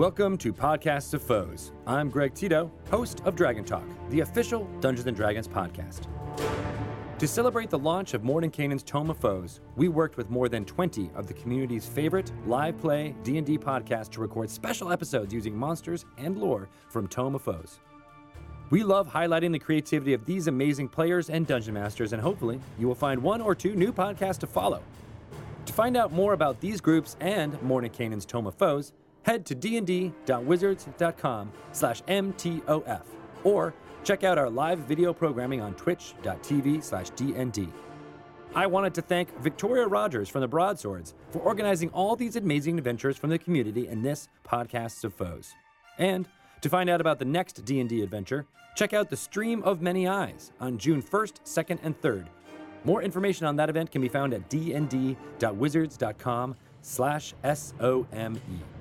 Welcome to Podcasts of Foes. I'm Greg Tito, host of Dragon Talk, the official Dungeons and Dragons podcast. To celebrate the launch of Mordenkainen's Tome of Foes, we worked with more than 20 of the community's favorite live play D&D podcasts to record special episodes using monsters and lore from Tome of Foes. We love highlighting the creativity of these amazing players and dungeon masters, and hopefully, you will find one or two new podcasts to follow. To find out more about these groups and Mordenkainen's Tome of Foes, head to dnd.wizards.com slash mtof or check out our live video programming on twitch.tv slash dnd. I wanted to thank Victoria Rogers from the Broadswords for organizing all these amazing adventures from the community in this Podcasts of Foes. And to find out about the next D&D adventure, check out the Stream of Many Eyes on June 1st, 2nd, and 3rd. More information on that event can be found at dnd.wizards.com slash S-O-M-E.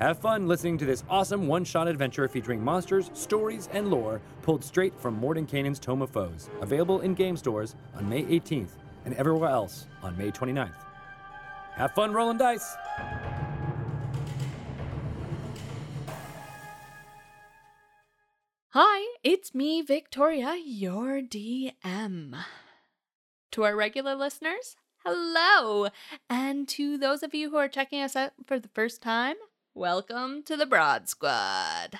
Have fun listening to this awesome one-shot adventure featuring monsters, stories, and lore pulled straight from Mordenkainen's Tome of Foes, available in game stores on May 18th and everywhere else on May 29th. Have fun rolling dice! Hi, it's me, Victoria, your DM. To our regular listeners, hello! And to those of you who are checking us out for the first time, welcome to the Broad Squad.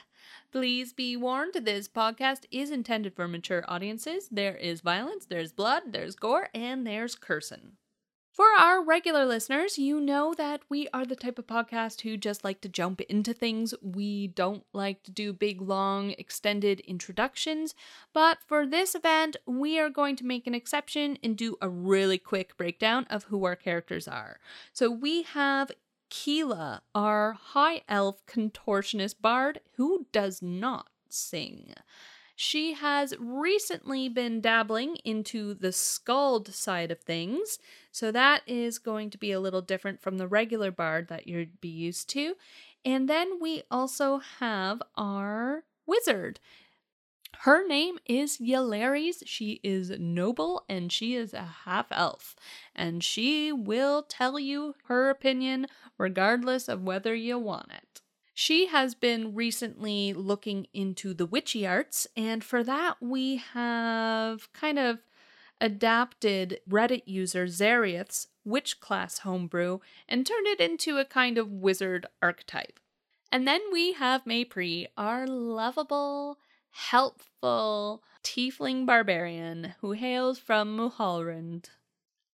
Please be warned this podcast is intended for mature audiences. There is violence, there's blood, there's gore, and there's cursing. For our regular listeners, you know that we are the type of podcast who just like to jump into things. We don't like to do big, long, extended introductions. But for this event, we are going to make an exception and do a really quick breakdown of who our characters are. So we have Keela, our high elf contortionist bard who does not sing. She has recently been dabbling into the skald side of things, so that is going to be a little different from the regular bard that you'd be used to. And then we also have our wizard. Her name is Yelaris. She is noble and she is a half elf. And she will tell you her opinion regardless of whether you want it. She has been recently looking into the witchy arts, and for that, we have kind of adapted Reddit user Zariath's witch class homebrew and turned it into a kind of wizard archetype. And then we have Maypri, our lovable, helpful tiefling barbarian who hails from Mulhorand.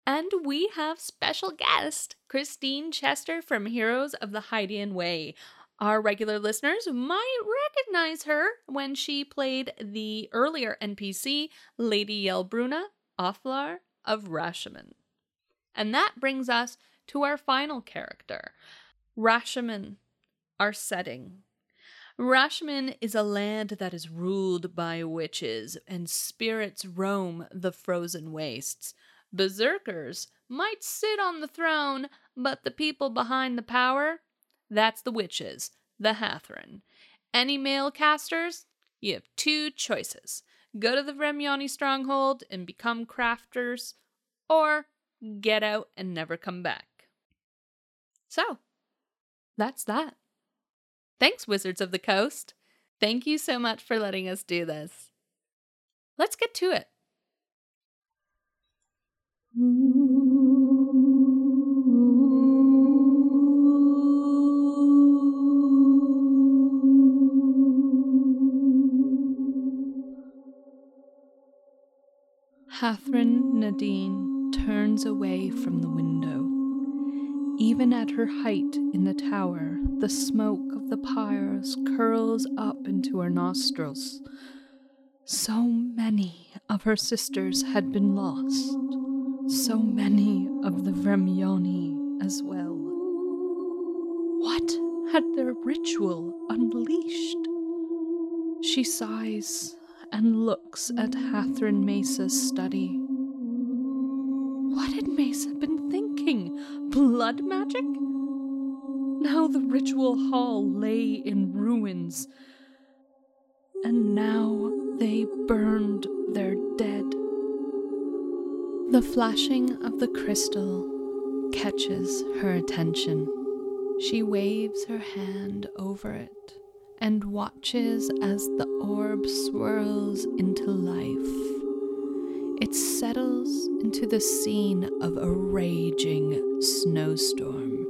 And we have special guest, Christine Chester from Heroes of the Hydian Way, our regular listeners might recognize her when she played the earlier NPC, Lady Yelbruna Offlar of Rashemen. And that brings us to our final character, Rashemen, our setting. Rashemen is a land that is ruled by witches, and spirits roam the frozen wastes. Berserkers might sit on the throne, but the people behind the power that's the witches, the Hathran. Any male casters? You have two choices go to the Vremyonni stronghold and become crafters, or get out and never come back. So, that's that. Thanks, Wizards of the Coast. Thank you so much for letting us do this. Let's get to it. Hathran Nadine turns away from the window. Even at her height in the tower, the smoke of the pyres curls up into her nostrils. So many of her sisters had been lost, so many of the Vremyonni as well. What had their ritual unleashed? She sighs and looks at Hathran Mesa's study. What had Mesa been? Blood magic? Now the ritual hall lay in ruins, and now they burned their dead. The flashing of the crystal catches her attention. She waves her hand over it and watches as the orb swirls into life. It settles into the scene of a raging snowstorm.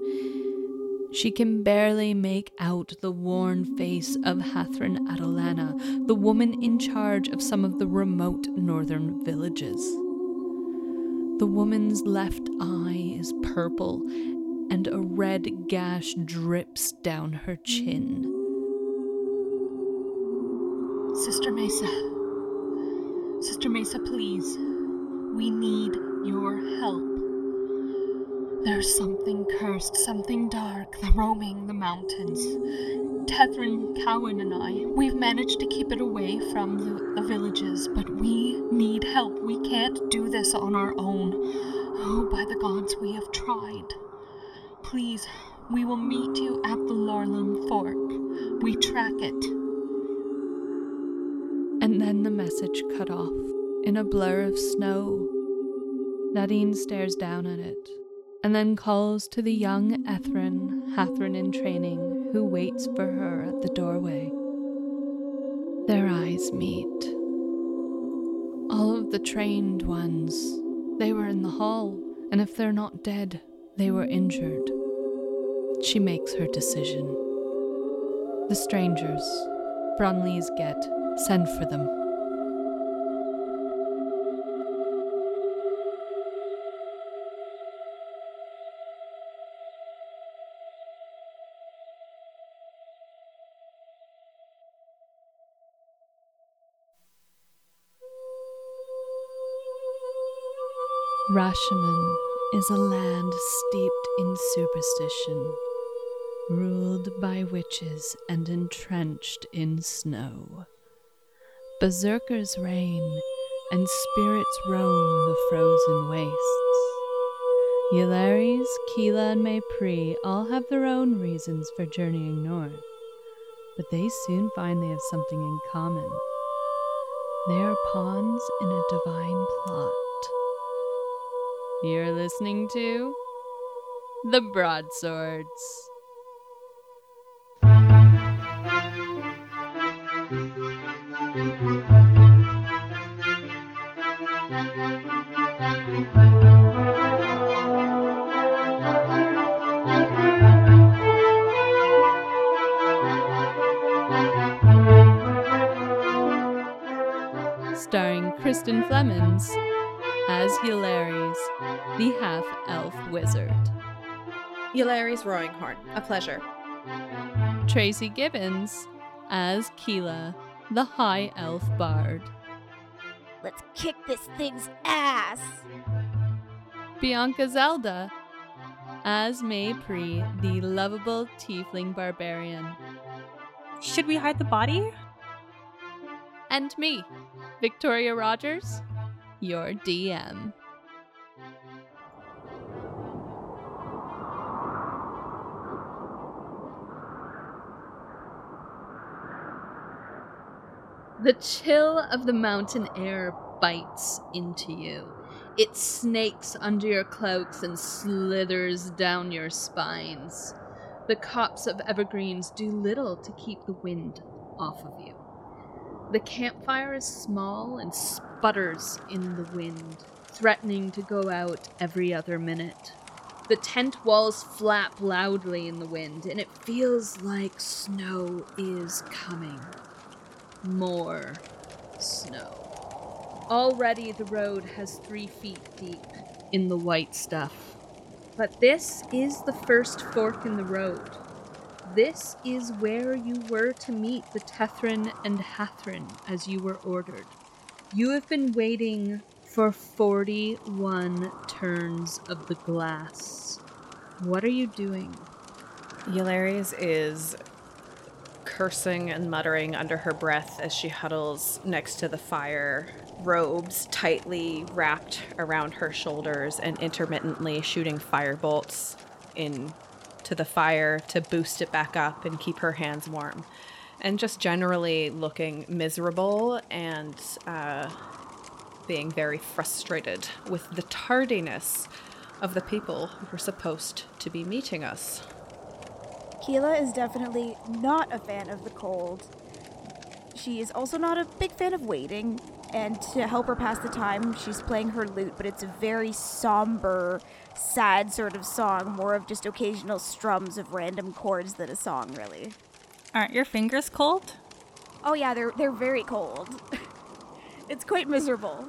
She can barely make out the worn face of Hathran Adalana, the woman in charge of some of the remote northern villages. The woman's left eye is purple, and a red gash drips down her chin. Sister Mesa. Sister Mesa, please. We need your help. There's something cursed, something dark, roaming the mountains. Tethrin, Cowan, and I, we've managed to keep it away from the, the villages, but we need help. We can't do this on our own. Oh, by the gods, we have tried. Please, we will meet you at the Lorlum Fork. We track it. And then the message cut off in a blur of snow. Nadine stares down at it and then calls to the young Ethrin, Hathran in training, who waits for her at the doorway. Their eyes meet. All of the trained ones, they were in the hall, and if they're not dead, they were injured. She makes her decision. The strangers, Brunleys get, send for them. Rashemen is a land steeped in superstition, ruled by witches and entrenched in snow. Berserkers reign, and spirits roam the frozen wastes. Yllaries, Keela, and Mépris all have their own reasons for journeying north, but they soon find they have something in common. They are pawns in a divine plot. You're listening to The Broadswords. Starring Kristen Flemons as Yllaries, the half elf wizard. Yllaries Roaringhorn, a pleasure. Tracy Gibbons as Keela, the high elf bard. Let's kick this thing's ass! Bianca Zelda as Mépris, the lovable tiefling barbarian. Should we hide the body? And me, Victoria Rogers, your DM. The chill of the mountain air bites into you. It snakes under your cloaks and slithers down your spines. The copse of evergreens do little to keep the wind off of you. The campfire is small and sputters in the wind, threatening to go out every other minute. The tent walls flap loudly in the wind, and it feels like snow is coming. More snow. Already the road has three feet deep in the white stuff. But this is the first fork in the road. This is where you were to meet the Tethrin and Hathran as you were ordered. You have been waiting for 41 turns of the glass. What are you doing? Yllaries is cursing and muttering under her breath as she huddles next to the fire, robes tightly wrapped around her shoulders and intermittently shooting fire bolts in the fire to boost it back up and keep her hands warm. And just generally looking miserable and uh, being very frustrated with the tardiness of the people who were supposed to be meeting us. Keela is definitely not a fan of the cold. She is also not a big fan of waiting, and to help her pass the time, she's playing her lute, but it's a very somber, sad sort of song, more of just occasional strums of random chords than a song, really. Aren't your fingers cold? Oh yeah, they're they're very cold. it's quite miserable.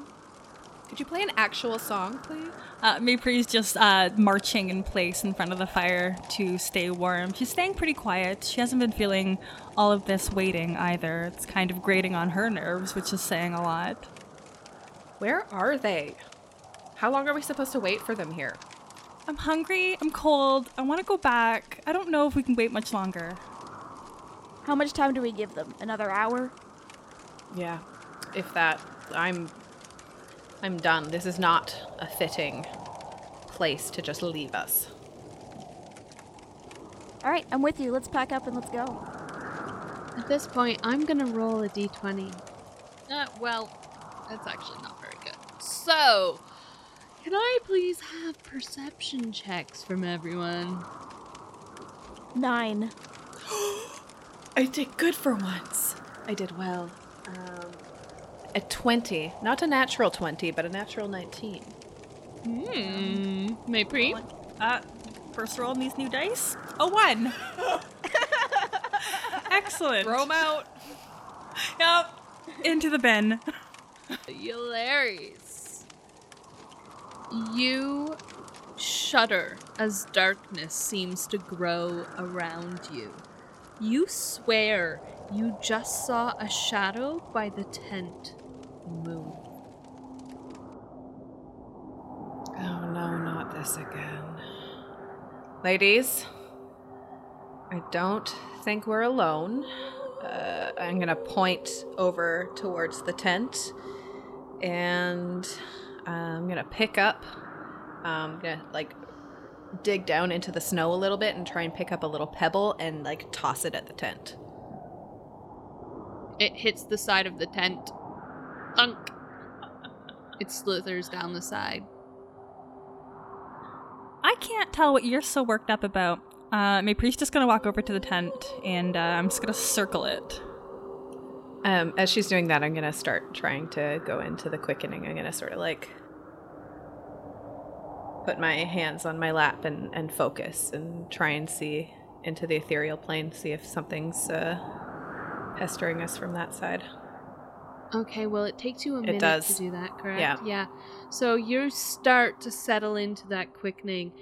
Could you play an actual song, please? Uh, Maypree's just uh, marching in place in front of the fire to stay warm. She's staying pretty quiet. She hasn't been feeling all of this waiting either. It's kind of grating on her nerves, which is saying a lot. Where are they? How long are we supposed to wait for them here? I'm hungry. I'm cold. I want to go back. I don't know if we can wait much longer. How much time do we give them? Another hour? Yeah, if that. I'm. I'm done. This is not a fitting place to just leave us. All right, I'm with you. Let's pack up and let's go. At this point, I'm gonna roll a d20. Uh, well, that's actually not very good. So, can I please have perception checks from everyone? Nine. I did good for once. I did well. Um, a 20. Not a natural 20, but a natural 19. Hmm. Maypri? Uh, first roll on these new dice. A one. Excellent. Throw 'em out. Yep. Into the bin. Hilarious. You shudder as darkness seems to grow around you. You swear you just saw a shadow by the tent move. Oh no, not this again. Ladies, I don't think we're alone. Uh, I'm gonna point over towards the tent and I'm gonna pick up, I'm gonna like dig down into the snow a little bit and try and pick up a little pebble and like toss it at the tent. It hits the side of the tent. Thunk. It slithers down the side. I can't tell what you're so worked up about. Uh, Maypree's just gonna walk over to the tent and uh, I'm just gonna circle it. Um, as she's doing that, I'm gonna start trying to go into the quickening. I'm gonna sort of like put my hands on my lap and, and focus and try and see into the ethereal plane, see if something's uh, pestering us from that side. Okay, well, it takes you a minute does. to do that, correct? Yeah. Yeah. So you start to settle into that quickening.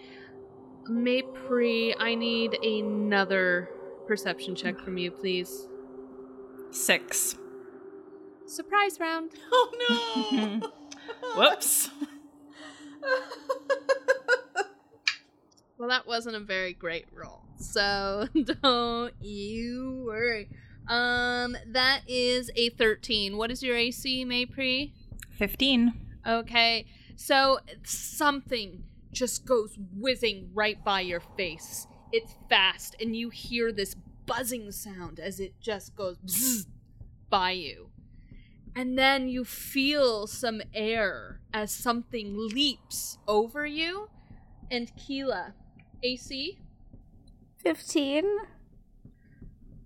Maypri, I need another perception check from you, please. Six. Surprise round. Oh no! Whoops. Well, that wasn't a very great roll. So don't you worry. Um, that is a 13. What is your AC, Maypri? 15. Okay, so something just goes whizzing right by your face. It's fast, and you hear this buzzing sound as it just goes by you. And then you feel some air as something leaps over you. And Keela, AC? 15.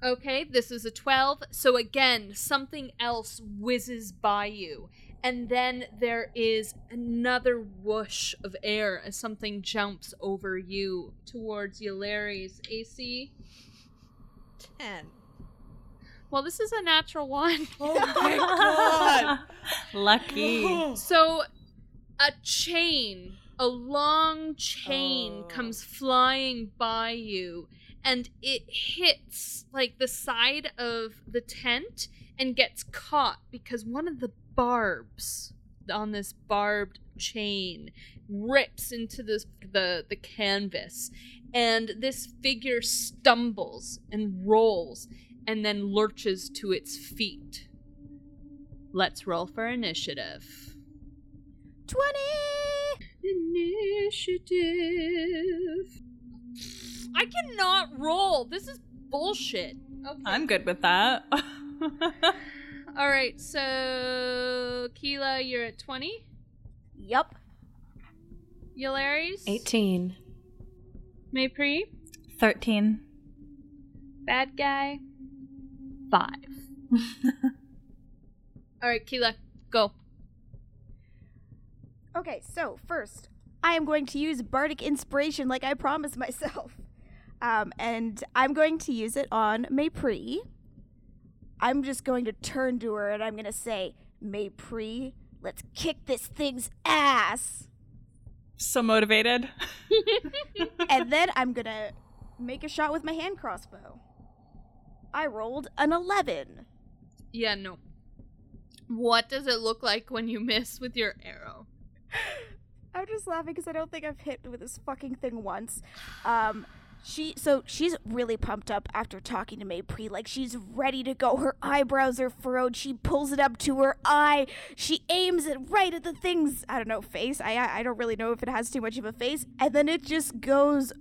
Okay, this is a 12. So again, something else whizzes by you. And then there is another whoosh of air as something jumps over you towards Yulari's AC. 10. Well, this is a natural one. Oh my god! Lucky. So a chain, a long chain Oh. comes flying by you and it hits like the side of the tent and gets caught because one of the barbs on this barbed chain rips into this the the canvas and this figure stumbles and rolls and then lurches to its feet. Let's roll for initiative. 20! Initiative. I cannot roll. This is bullshit. Okay. I'm good with that. All right. So, Keela, you're at 20. Yup. Yularis? 18. Maypri? 13. Bad guy, five. All right, Keela, go. Okay, so first, I am going to use bardic inspiration like I promised myself. Um, and I'm going to use it on Maypri. I'm just going to turn to her and I'm going to say, Maypri, let's kick this thing's ass. So motivated. and then I'm going to make a shot with my hand crossbow. I rolled an 11. Yeah, no. What does it look like when you miss with your arrow? I'm just laughing because I don't think I've hit with this fucking thing once. Um, she so she's really pumped up after talking to Maypri. Like she's ready to go. Her eyebrows are furrowed. She pulls it up to her eye. She aims it right at the thing's I don't know face. I I I don't really know if it has too much of a face. And then it just goes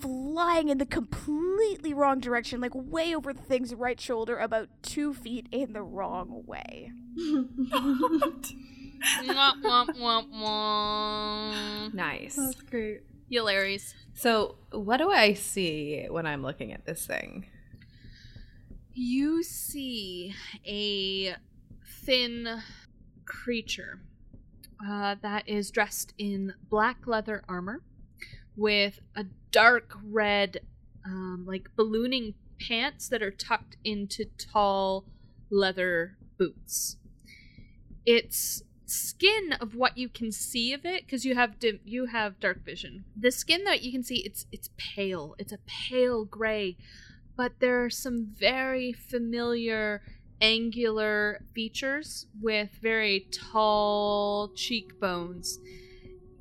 flying in the completely wrong direction, like way over the thing's right shoulder, about two feet in the wrong way. Mwah, mwah, mwah, mwah. Nice. great. Hilarious. So, what do I see when I'm looking at this thing? You see a thin creature uh, that is dressed in black leather armor with a dark red, um, like ballooning pants that are tucked into tall leather boots. Its skin of what you can see of it because you have dim- you have dark vision. The skin that you can see it's it's pale. It's a pale gray but there are some very familiar angular features with very tall cheekbones.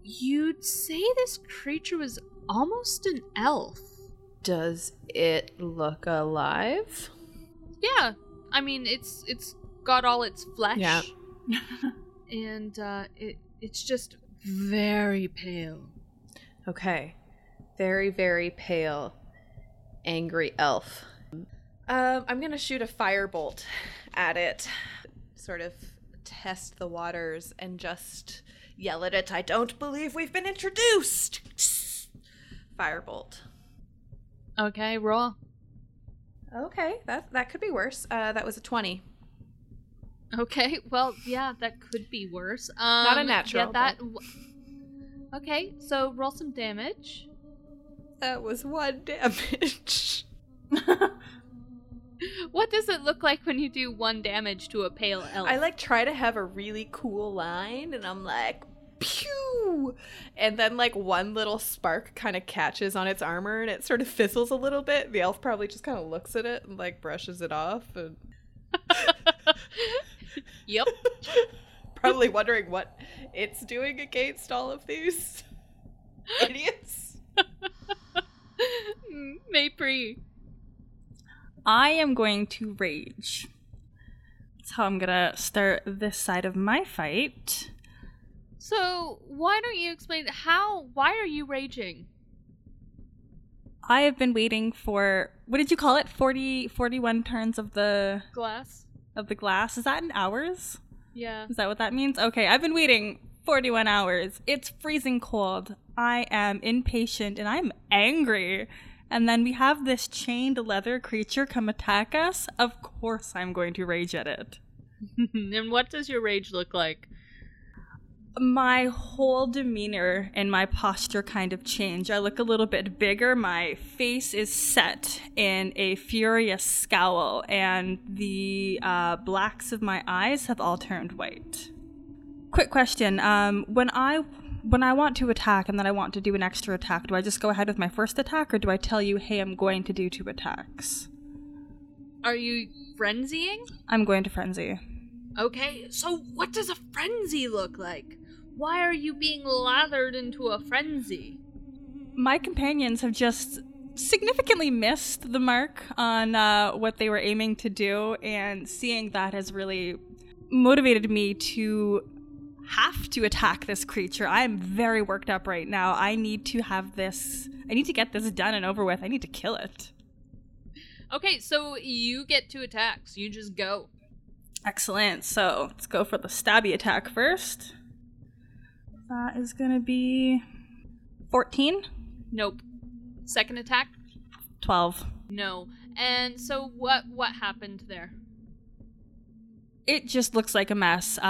You'd say this creature was almost an elf. Does it look alive? Yeah, I mean it's it's got all its flesh. Yeah. and uh, it it's just very pale. Okay. Very, very pale, angry elf. Um, I'm gonna shoot a firebolt at it, sort of test the waters, and just yell at it. I don't believe we've been introduced. Firebolt. Okay, roll. Okay, that that could be worse. Uh, that was a twenty. Okay, well, yeah, that could be worse. Um, Not a natural, Yeah, that. w- Okay, so roll some damage. That was one damage. What does it look like when you do one damage to a pale elf? I like try to have a really cool line, and I'm like, pew! And then like one little spark kind of catches on its armor, and it sort of fizzles a little bit. The elf probably just kind of looks at it and like brushes it off, and Yep. probably wondering what it's doing against all of these idiots. Maypri. I am going to rage. That's how I'm gonna start this side of my fight. So why don't you explain how? Why are you raging? I have been waiting for what did you call it? 40 41 turns of the Glass. Of the glass. Is that in hours? Yeah. Is that what that means? Okay, I've been waiting 41 hours. It's freezing cold. I am impatient and I'm angry. And then we have this chained leather creature come attack us. Of course, I'm going to rage at it. and what does your rage look like? My whole demeanor and my posture kind of change. I look a little bit bigger. My face is set in a furious scowl, and the uh, blacks of my eyes have all turned white. Quick question: um, When I when I want to attack and then I want to do an extra attack, do I just go ahead with my first attack, or do I tell you, "Hey, I'm going to do two attacks"? Are you frenzying? I'm going to frenzy. Okay, so what does a frenzy look like? Why are you being lathered into a frenzy? my companions have just significantly missed the mark on uh, what they were aiming to do, and seeing that has really motivated me to have to attack this creature. I am very worked up right now. I need to have this. I need to get this done and over with. I need to kill it. Okay, so you get two attacks. You just go. Excellent. So let's go for the stabby attack first. That is going to be 14, Nope. Second attack. 12. No. And so what what happened there? It just looks like a mess. Uh,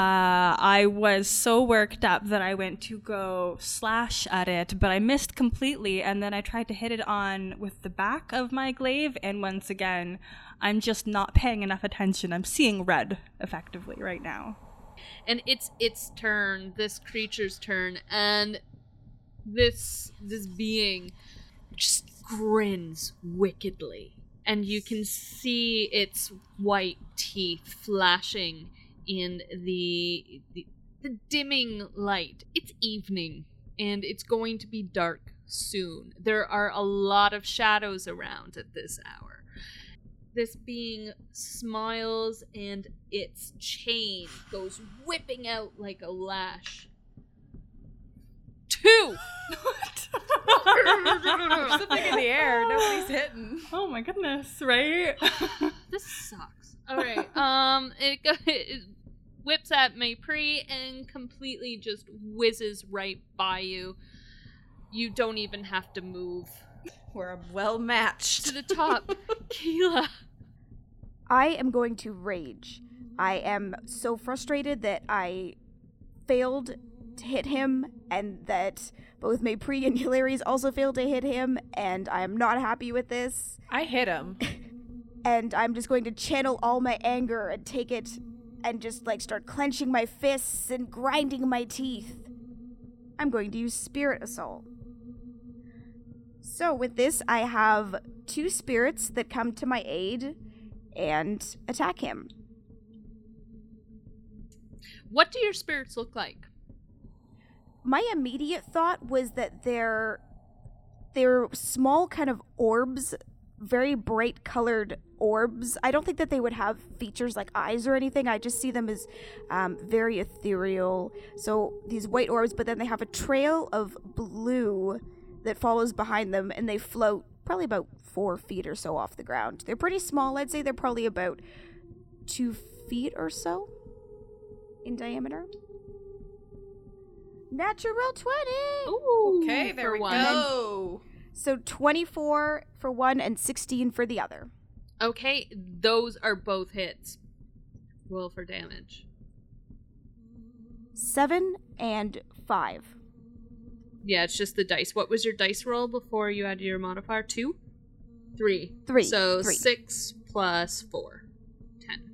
I was so worked up that I went to go slash at it, but I missed completely, and then I tried to hit it on with the back of my glaive, and once again, I'm just not paying enough attention. I'm seeing red, effectively, right now. And it's its turn, this creature's turn, and this this being just grins wickedly and you can see its white teeth flashing in the, the the dimming light. It's evening and it's going to be dark soon. There are a lot of shadows around at this hour. This being smiles and its chain goes whipping out like a lash. Two. Something in the air. Nobody's hitting. Oh my goodness, right? this sucks. All right. Um, it, go- it whips at Maypri and completely just whizzes right by you. You don't even have to move We're well matched. to the top. Keela. I am going to rage. I am so frustrated that I failed to hit him and that both Maypri and Hilarious also failed to hit him, and I am not happy with this. I hit him. And I'm just going to channel all my anger and take it and just like start clenching my fists and grinding my teeth. I'm going to use Spirit Assault. So, with this, I have two spirits that come to my aid and attack him. What do your spirits look like? my immediate thought was that they're they're small kind of orbs very bright colored orbs i don't think that they would have features like eyes or anything i just see them as um, very ethereal so these white orbs but then they have a trail of blue that follows behind them and they float probably about four feet or so off the ground they're pretty small i'd say they're probably about two feet or so in diameter Natural 20. Ooh, Okay, there for we one. go. So 24 for one and 16 for the other. Okay, those are both hits. Roll for damage. 7 and 5. Yeah, it's just the dice. What was your dice roll before you added your modifier? Two? Three. Three. So Three. six plus four. Ten.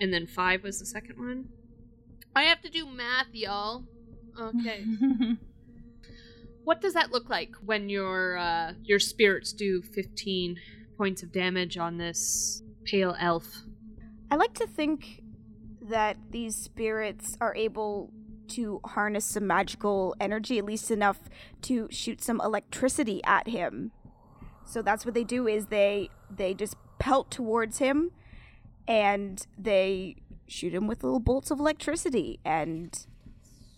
And then five was the second one? I have to do math, y'all. Okay. what does that look like when your uh, your spirits do 15 points of damage on this pale elf? I like to think that these spirits are able to harness some magical energy, at least enough to shoot some electricity at him. So that's what they do is they they just pelt towards him and they shoot him with little bolts of electricity and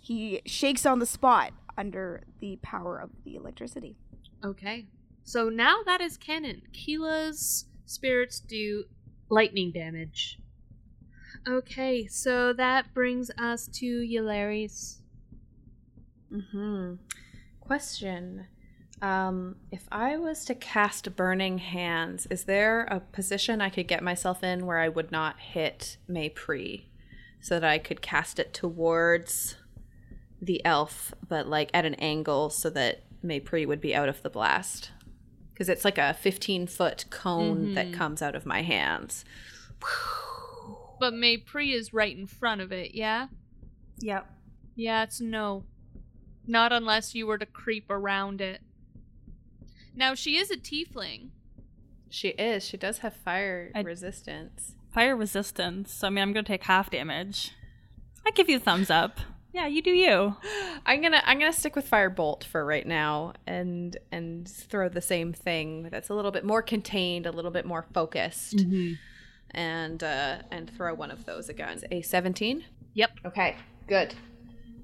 he shakes on the spot under the power of the electricity. Okay. So now that is canon. Keela's spirits do lightning damage. Okay, so that brings us to Yulari's. Mm-hmm. Question. Um, if I was to cast Burning Hands, is there a position I could get myself in where I would not hit Maypri? So that I could cast it towards the elf, but like at an angle so that Maypri would be out of the blast? Because it's like a 15 foot cone that comes out of my hands. But Maypri is right in front of it, yeah? yep. Yeah, it's no. Not unless you were to creep around it. Now, she is a tiefling. She is. She does have fire I- resistance. Fire resistance. So, I mean, I'm going to take half damage. I give you a thumbs up. Yeah, you do you. I'm gonna I'm gonna stick with firebolt for right now and and throw the same thing that's a little bit more contained, a little bit more focused, mm-hmm. And uh, and throw one of those again. A 17. Yep. Okay, good.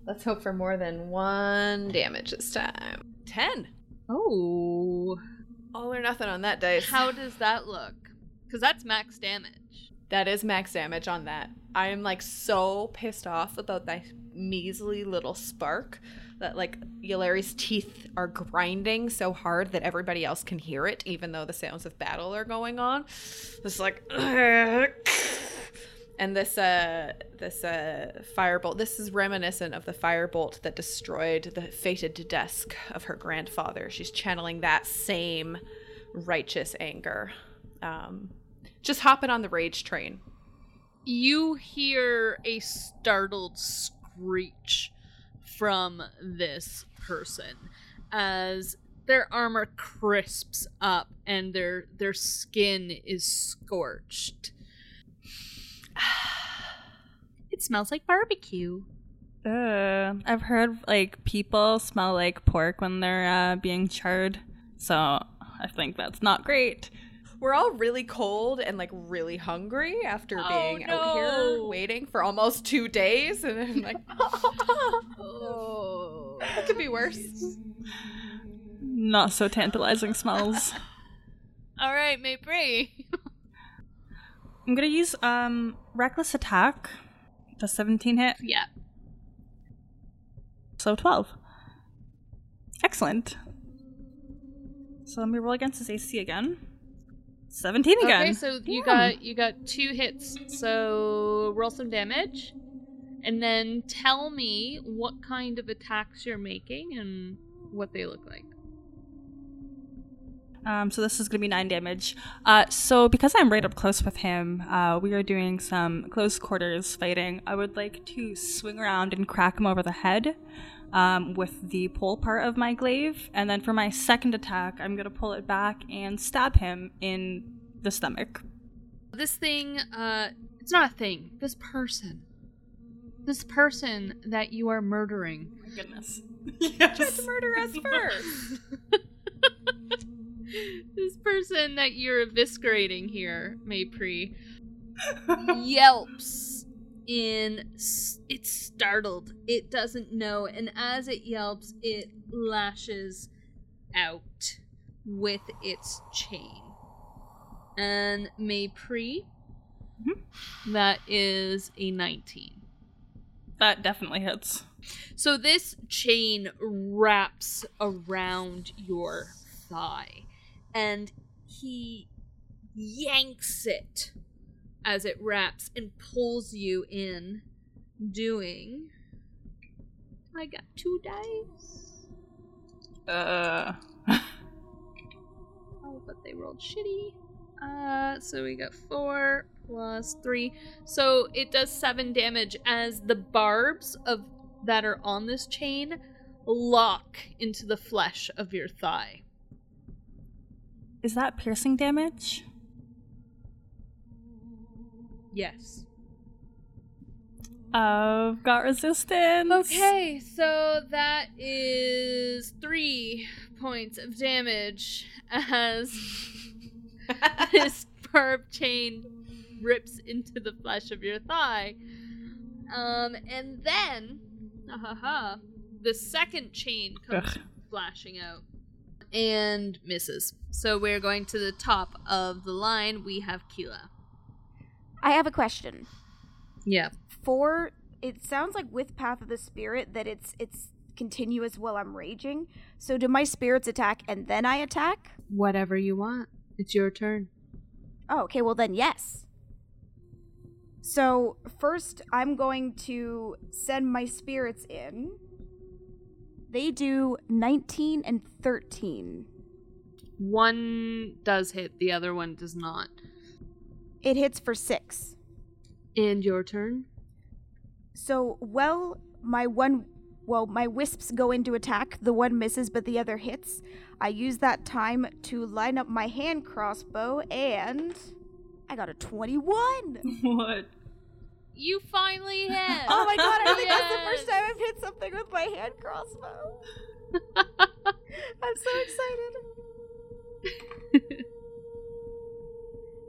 Let's hope for more than one damage this time. Ten. Oh. All or nothing on that dice. How does that look? Because that's max damage. That is max damage on that. I am like so pissed off about that measly little spark that like Yulari's teeth are grinding so hard that everybody else can hear it, even though the sounds of battle are going on. It's like and this uh this uh firebolt this is reminiscent of the firebolt that destroyed the fated desk of her grandfather. She's channeling that same righteous anger. Um just hopping on the rage train. You hear a startled screech from this person as their armor crisps up and their their skin is scorched. It smells like barbecue. Uh, I've heard like people smell like pork when they're uh, being charred, so I think that's not great. We're all really cold and like really hungry after Oh, being out here waiting for almost two days and i'm like Oh. it could be worse Not so tantalizing smells. All right, Mapri. I'm gonna use um reckless attack. Does 17 hit? yeah. So 12. Excellent. So let me roll against his AC again. 17 again. Okay, so you got you got two hits. So roll some damage, and then tell me what kind of attacks you're making and what they look like. Um, so this is going to be nine damage. Uh, so because I'm right up close with him, uh, we are doing some close quarters fighting. I would like to swing around and crack him over the head um, with the pole part of my glaive, and then for my second attack, I'm going to pull it back and stab him in the stomach. This thing, uh, it's not a thing. This person, this person that you are murdering. Oh my goodness. Just murder us first this person that you're eviscerating here, Maypri, yelps in it's startled. It doesn't know and as it yelps, it lashes out with its chain. And Maypri mm-hmm. that is a 19. That definitely hits. So this chain wraps around your thigh, and he yanks it as it wraps and pulls you in, doing. I got two dice. Uh, Oh, but they rolled shitty. Uh, so we got four plus three. So it does seven damage as the barbs of that are on this chain lock into the flesh of your thigh. is that piercing damage? Yes. I've got resistance. Okay, so that is three points of damage as this barb chain rips into the flesh of your thigh. Um, and then, the second chain comes Ugh. flashing out and misses. So we're going to the top of the line. We have Keela. I have a question. Yeah. For it sounds like with Path of the Spirit that it's it's continuous while I'm raging. So do my spirits attack and then I attack? Whatever you want. It's your turn. Oh, okay, well then yes. So first I'm going to send my spirits in. They do 19 and 13. One does hit, the other one does not. It hits for 6. And your turn? So, well, my one, well, my wisps go into attack. The one misses, but the other hits. I use that time to line up my hand crossbow, and I got a 21. What? You finally hit! Oh my god, I think that's the first time I've hit something with my hand crossbow. I'm so excited.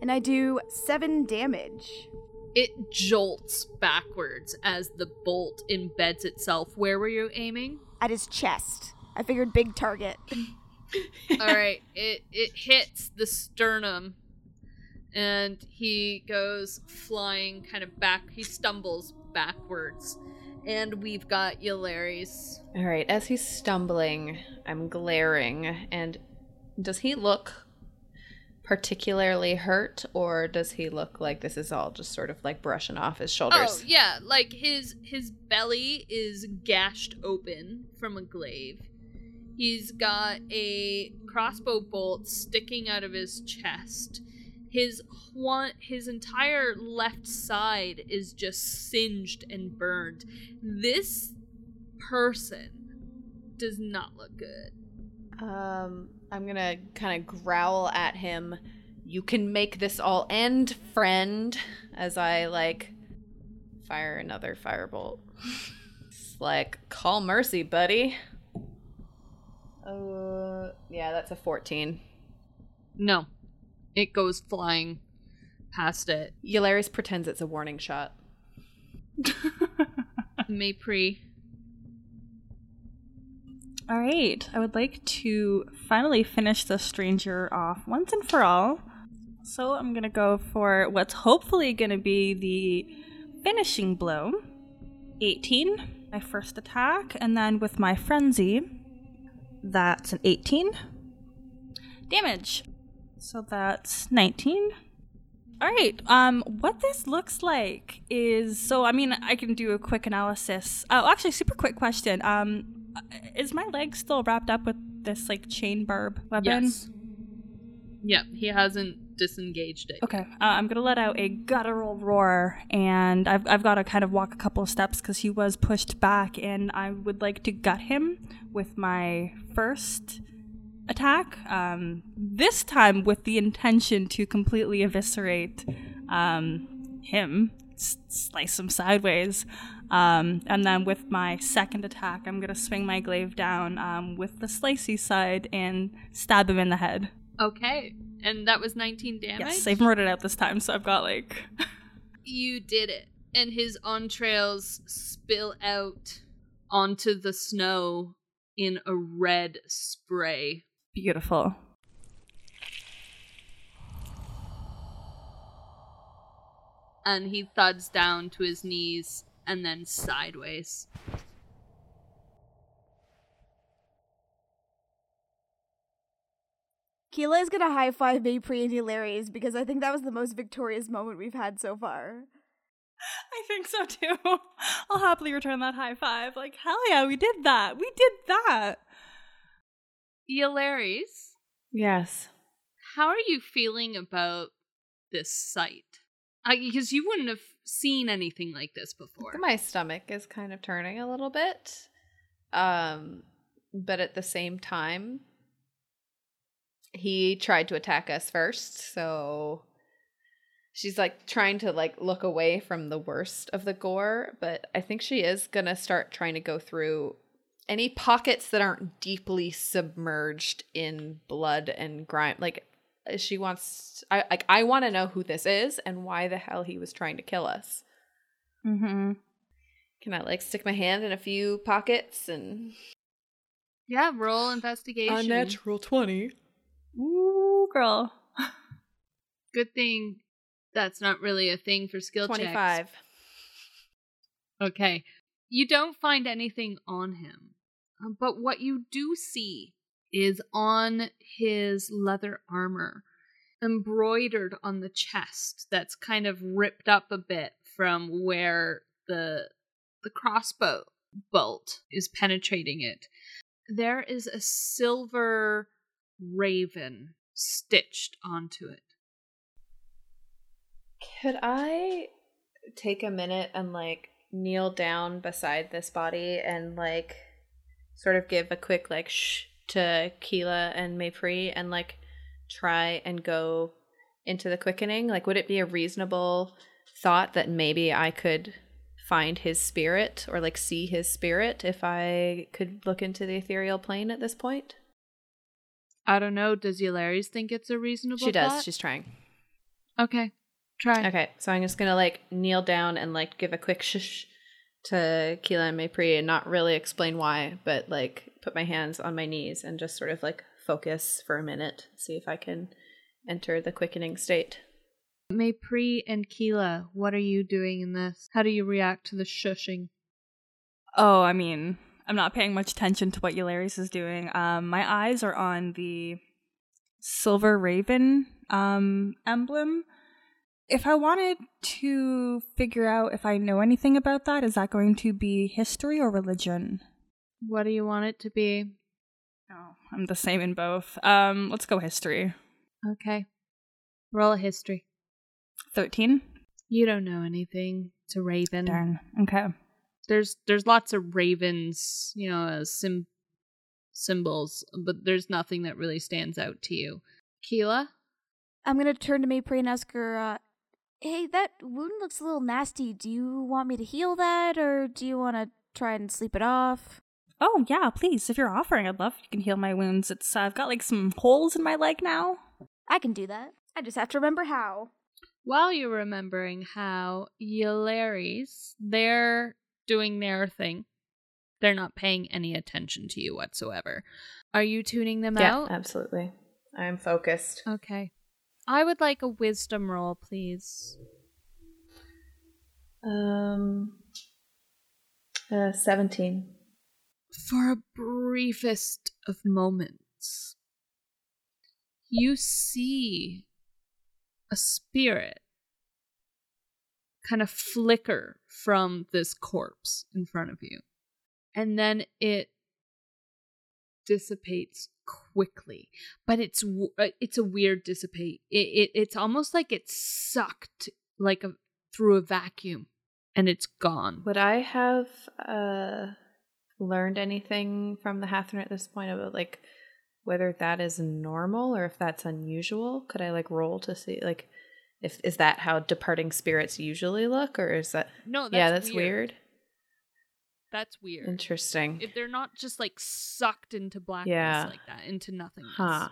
And I do 7 damage. It jolts backwards as the bolt embeds itself. Where were you aiming? At his chest. I figured big target. All right, it it hits the sternum, and he goes flying kind of back. He stumbles backwards, And we've got Yulari's. All right, as he's stumbling, I'm glaring. And does he look particularly hurt, or does he look like this is all just sort of like brushing off his shoulders? Oh yeah, like his his belly is gashed open from a glaive. He's got a crossbow bolt sticking out of his chest. His one his entire left side is just singed and burned. This person does not look good. Um, I'm gonna kind of growl at him. You can make this all end, friend. As I like fire another firebolt. it's like call mercy, buddy. Uh, yeah, that's a 14. No. It goes flying past it. Eularis pretends it's a warning shot. Maypri. All right, I would like to finally finish the stranger off once and for all. So I'm gonna go for what's hopefully gonna be the finishing blow. 18, my first attack, and then with my frenzy, that's an 18 damage. So that's 19. All right. Um, what this looks like is so. I mean, I can do a quick analysis. Oh, actually, super quick question. Um, is my leg still wrapped up with this like chain barb weapon? Yes. Yep, he hasn't disengaged it. Okay, uh, I'm gonna let out a guttural roar, and I've I've got to kind of walk a couple of steps because he was pushed back, and I would like to gut him with my first attack. Um, this time with the intention to completely eviscerate um, him, s- slice him sideways. Um, and then with my second attack, I'm gonna swing my glaive down um, with the slicey side and stab him in the head. Okay, and that was 19 damage? Yes, I even wrote it out this time, so I've got like. You did it. And his entrails spill out onto the snow in a red spray. Beautiful. And he thuds down to his knees and then sideways. Keela is gonna high five Maypri and Hilarious because I think that was the most victorious moment we've had so far. I think so too. I'll happily return that high five. Like, hell yeah, we did that. We did that. Eularis, Yes. how are you feeling about this sight? Because you wouldn't have seen anything like this before. My stomach is kind of turning a little bit. Um, but at the same time, he tried to attack us first, so she's like trying to like look away from the worst of the gore, but I think she is going to start trying to go through any pockets that aren't deeply submerged in blood and grime. Like she wants I like I want to know who this is and why the hell he was trying to kill us. Mm-hmm. Can I like stick my hand in a few pockets and yeah, roll investigation. A natural 20. Ooh, girl. Good thing that's not really a thing for skill checks. 25. Okay. You don't find anything on him. But what you do see is on his leather armor, embroidered on the chest, that's kind of ripped up a bit from where the the crossbow bolt is penetrating it. There is a silver raven stitched onto it. Could I take a minute and like kneel down beside this body and like sort of give a quick like shh to Keela and Maypri and like try and go into the quickening? Like, would it be a reasonable thought that maybe I could find his spirit or like see his spirit if I could look into the ethereal plane at this point? I don't know. Does Eularis think it's a reasonable She does. thought? She's trying. Okay. Try. Okay, so I'm just gonna like kneel down and like give a quick shush to Keela and Maypri and not really explain why, but like put my hands on my knees and just sort of like focus for a minute, see if I can enter the quickening state. Maypri and Keela, what are you doing in this? How do you react to the shushing? Oh, I mean, I'm not paying much attention to what Eularius is doing. Um, my eyes are on the silver raven um, emblem. If I wanted to figure out if I know anything about that, is that going to be history or religion? What do you want it to be? Oh, I'm the same in both. Um, let's go history. Okay. Roll a history. 13? You don't know anything. It's a raven. Darn. Okay. There's there's lots of ravens, you know, as sim- symbols, but there's nothing that really stands out to you. Keela? I'm gonna turn to Maypri and ask her, uh, hey, that wound looks a little nasty. Do you want me to heal that, or do you want to try and sleep it off? Oh, yeah, please. If you're offering, I'd love if you can heal my wounds. It's uh, I've got like some holes in my leg now. I can do that. I just have to remember how. While you're remembering how Eularis, they're doing their thing. They're not paying any attention to you whatsoever. Are you tuning them Yeah, out? absolutely. I'm focused. Okay. I would like a wisdom roll, please. Um, uh, 17. For a briefest of moments, you see a spirit kind of flicker from this corpse in front of you. And then it dissipates quickly but it's uh, it's a weird dissipate it, it it's almost like it's sucked like a through a vacuum and it's gone Would I have uh, learned anything from the Hathran at this point about like whether that is normal or if that's unusual? Could I like roll to see like if is that how departing spirits usually look or is that no that's yeah that's weird. weird. That's weird Interesting. if they're not just like sucked into blackness Yeah. like that into nothingness Huh.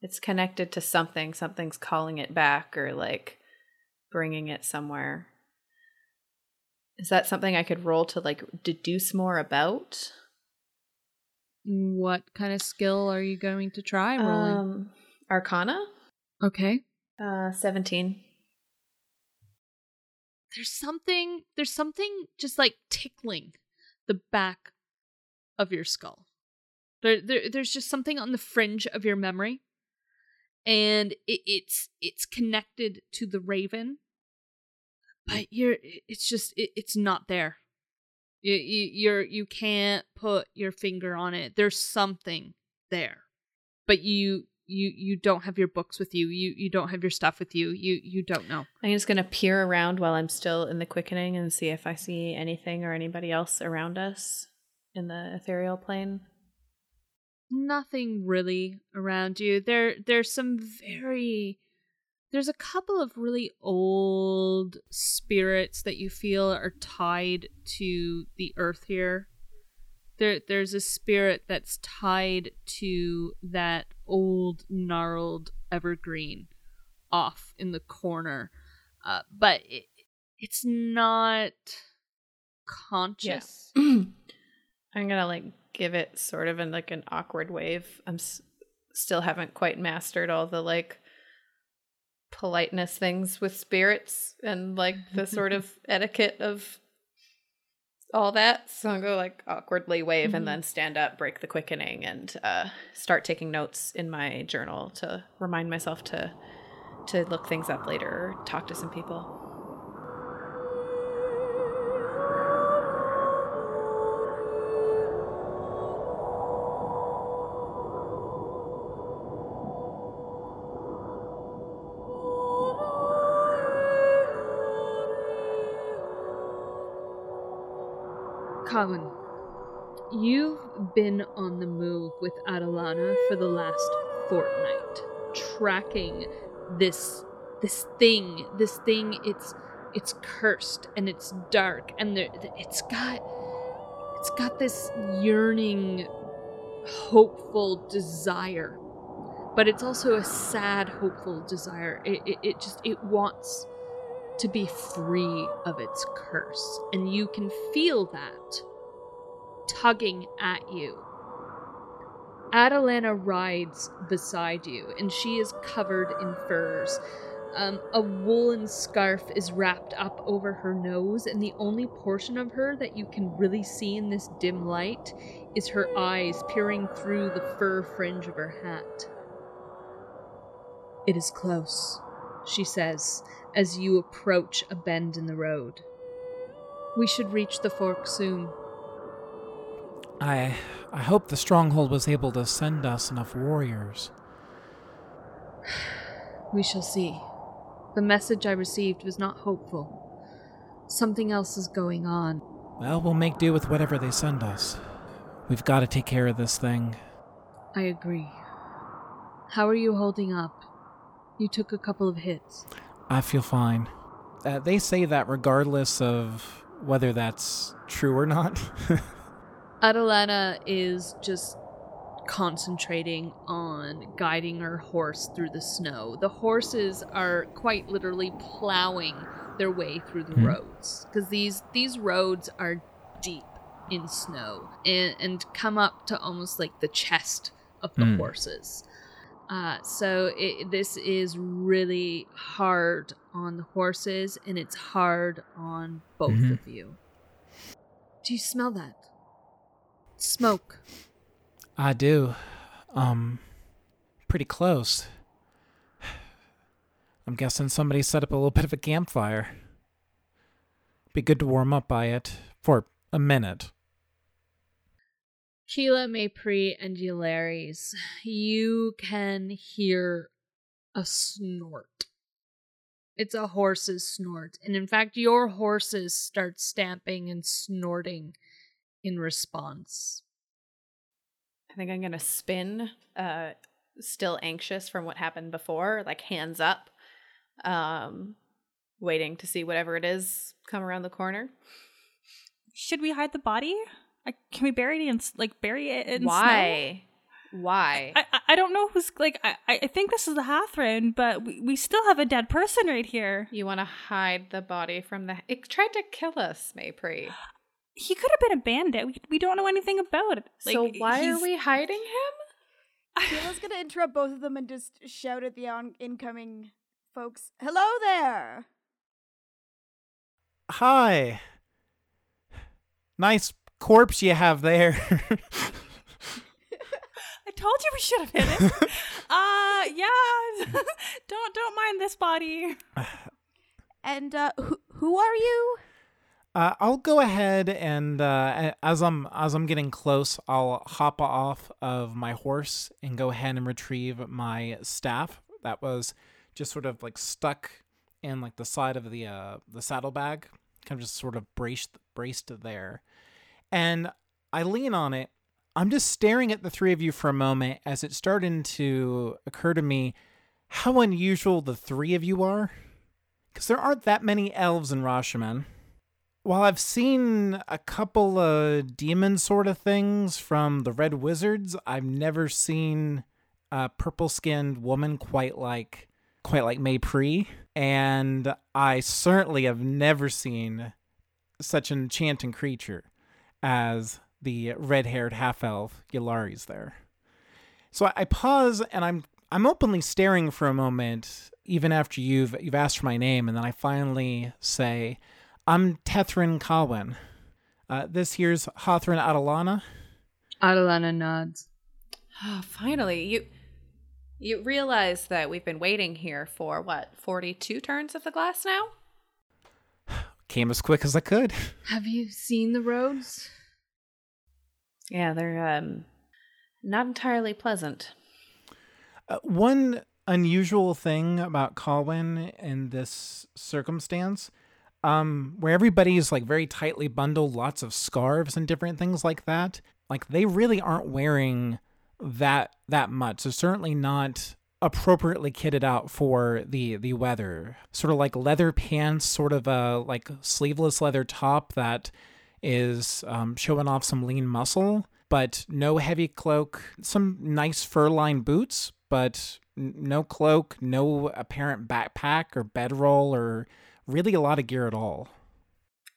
It's connected to something. Something's calling it back or like bringing it somewhere. Is that something I could roll to like deduce more about? what kind of skill are you going to try rolling Um, Arcana? okay Uh, 17. there's something there's something just like tickling the back of your skull. There, there there's just something on the fringe of your memory. And it, it's it's connected to the raven but you're it's just it, it's not there. You, you you're you can't put your finger on it. There's something there but you you you don't have your books with you you you don't have your stuff with you you you don't know I'm just gonna peer around while I'm still in the quickening and see if I see anything or anybody else around us in the ethereal plane. nothing really around you. There there's some very there's a couple of really old spirits that you feel are tied to the earth here. There there's a spirit that's tied to that old gnarled evergreen off in the corner. Uh, but it, it's not conscious. I'm gonna like give it sort of in like an awkward wave. I'm s- still haven't quite mastered all the like politeness things with spirits and like the sort of etiquette of all that. So I'll go like awkwardly wave and then stand up, break the quickening, and uh, start taking notes in my journal to remind myself to to look things up later or talk to some people. Colin, you've been on the move with Adelana for the last fortnight, tracking this this thing. This thing. It's it's cursed and it's dark and there, it's got it's got this yearning, hopeful desire, but it's also a sad, hopeful desire. It it, it just it wants to be free of its curse. And you can feel that tugging at you. Adelana rides beside you, and she is covered in furs. Um, a woolen scarf is wrapped up over her nose, and the only portion of her that you can really see in this dim light is her eyes peering through the fur fringe of her hat. It is close, she says, as you approach a bend in the road. We should reach the fork soon. I I hope the stronghold was able to send us enough warriors. We shall see. The message I received was not hopeful. Something else is going on. Well, we'll make do with whatever they send us. We've got to take care of this thing. I agree. How are you holding up? You took a couple of hits. I feel fine. Uh, they say that regardless of whether that's true or not. Adelana is just concentrating on guiding her horse through the snow. The horses are quite literally plowing their way through the Hmm. roads because these these roads are deep in snow and, and come up to almost like the chest of the Hmm. horses. Uh, so it, this is really hard on the horses and it's hard on both Mhm. of you. Do you smell that? Smoke. I do. Um, pretty close. I'm guessing somebody set up a little bit of a campfire. Be good to warm up by it for a minute. Keela, Maypri, and Eularis, you can hear a snort. It's a horse's snort. And in fact, your horses start stamping and snorting in response. I think I'm gonna spin, uh, still anxious from what happened before, like hands up, um, waiting to see whatever it is come around the corner. Should we hide the body? Like, can we bury it in like bury it in snow? Why? Why? I, I- I don't know who's like I, I think this is the Hathran, but we, we still have a dead person right here. you want to hide the body from the? It tried to kill us, Maypri. He could have been a bandit. We, we don't know anything about it. so why are we hiding him? Kayla's gonna interrupt both of them and just shout at the on- incoming folks. Hello there! Hi. Nice corpse you have there. I told you we should have hit it. uh yeah. don't don't mind this body. And uh, who who are you? Uh, I'll go ahead and uh, as I'm as I'm getting close, I'll hop off of my horse and go ahead and retrieve my staff that was just sort of like stuck in like the side of the uh, the saddlebag, kind of just sort of braced braced there, and I lean on it. I'm just staring at the three of you for a moment as it's starting to occur to me how unusual the three of you are, because there aren't that many elves in Rashemen. While I've seen a couple of demon sort of things from the Red Wizards, I've never seen a purple-skinned woman quite like quite like Maypri, and I certainly have never seen such an enchanting creature as the red-haired half-elf Eularis there. So I, pause and I'm I'm openly staring for a moment, even after you've you've asked for my name, and then I finally say, I'm Tethrin Kalwin. Uh, this here's Hathran Adelana. Adelana nods. Oh, finally, you you realize that we've been waiting here for what forty two turns of the glass now. Came as quick as I could. Have you seen the roads? Yeah, they're um not entirely pleasant. Uh, one unusual thing about Colwyn in this circumstance, um, where everybody is like very tightly bundled, lots of scarves and different things like that. Like they really aren't wearing that that much. So certainly not appropriately kitted out for the the weather. Sort of like leather pants, sort of a like sleeveless leather top that is um, showing off some lean muscle, but no heavy cloak. Some nice fur-lined boots, but no cloak, no apparent backpack or bedroll, or really a lot of gear at all.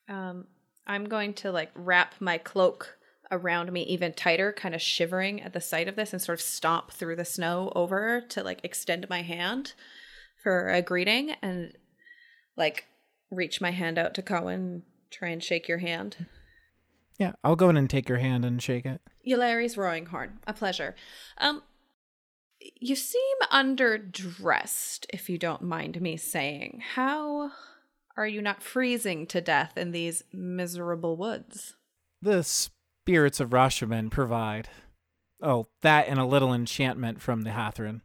Um, I'm going to like wrap my cloak around me even tighter, kind of shivering at the sight of this, and sort of stomp through the snow over to like extend my hand for a greeting and like reach my hand out to Cohen, try and shake your hand. Yeah, I'll go in and take your hand and shake it. Eulari's Roaring Horn, a pleasure. Um, you seem underdressed, if you don't mind me saying. How are you not freezing to death in these miserable woods? The spirits of Rashemen provide. Oh, that and a little enchantment from the Hathran.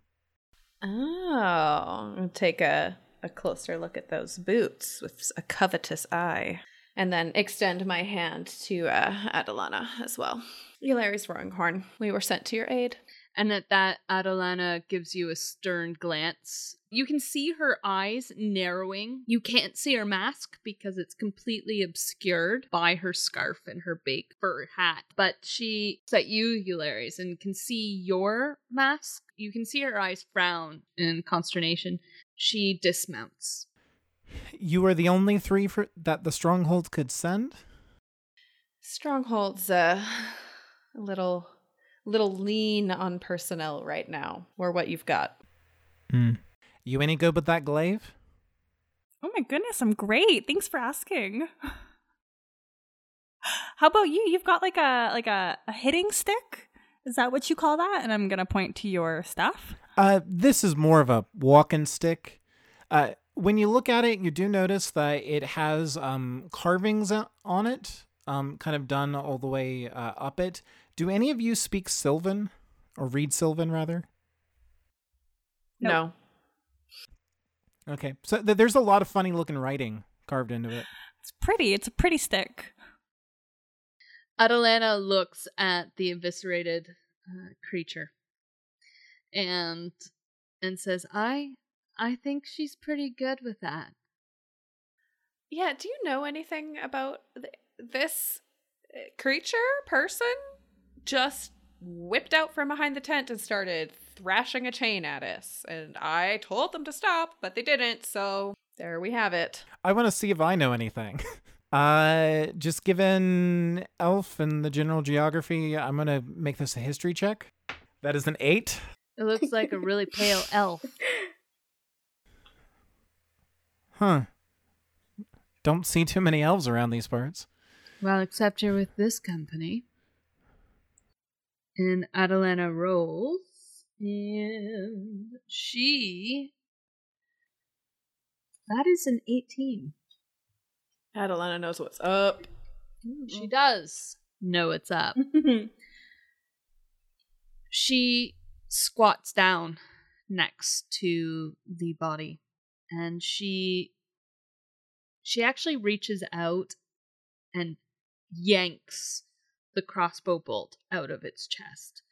Oh, I'll take a, a closer look at those boots with a covetous eye. And then extend my hand to uh, Adelana as well. Eulari's Roaring Horn, we were sent to your aid. And at that, Adelana gives you a stern glance. You can see her eyes narrowing. You can't see her mask because it's completely obscured by her scarf and her big fur hat. But she looks at you, Eularis, and can see your mask. You can see her eyes frown in consternation. She dismounts. You are the only three for that the stronghold could send. Stronghold's uh, a little, little lean on personnel right now, or what you've got. Mm. You any good with that glaive? Oh my goodness, I'm great. Thanks for asking. How about you? You've got like a like a, a hitting stick? Is that what you call that? And I'm gonna point to your stuff. Uh, this is more of a walking stick. Uh, when you look at it, you do notice that it has um, carvings on it, um, kind of done all the way uh, up it. Do any of you speak Sylvan or read Sylvan rather? No. Okay, so th- there's a lot of funny looking writing carved into it. It's pretty. It's a pretty stick. Adelana looks at the eviscerated uh, creature and and says, "I I think she's pretty good with that." Yeah, do you know anything about th- this uh, creature person? Just whipped out from behind the tent and started thrashing a chain at us. And I told them to stop, but they didn't, so there we have it. I want to see if I know anything. uh, just given Elf and the general geography, I'm gonna make this a history check. That is an eight. It looks like a really pale elf. Huh. Don't see too many elves around these parts. Well, except you're with this company. And Adelana rolls, and she. That is an 18. Adelana knows what's up. Mm-hmm. She does know what's up. she squats down next to the body and she she actually reaches out and yanks the crossbow bolt out of its chest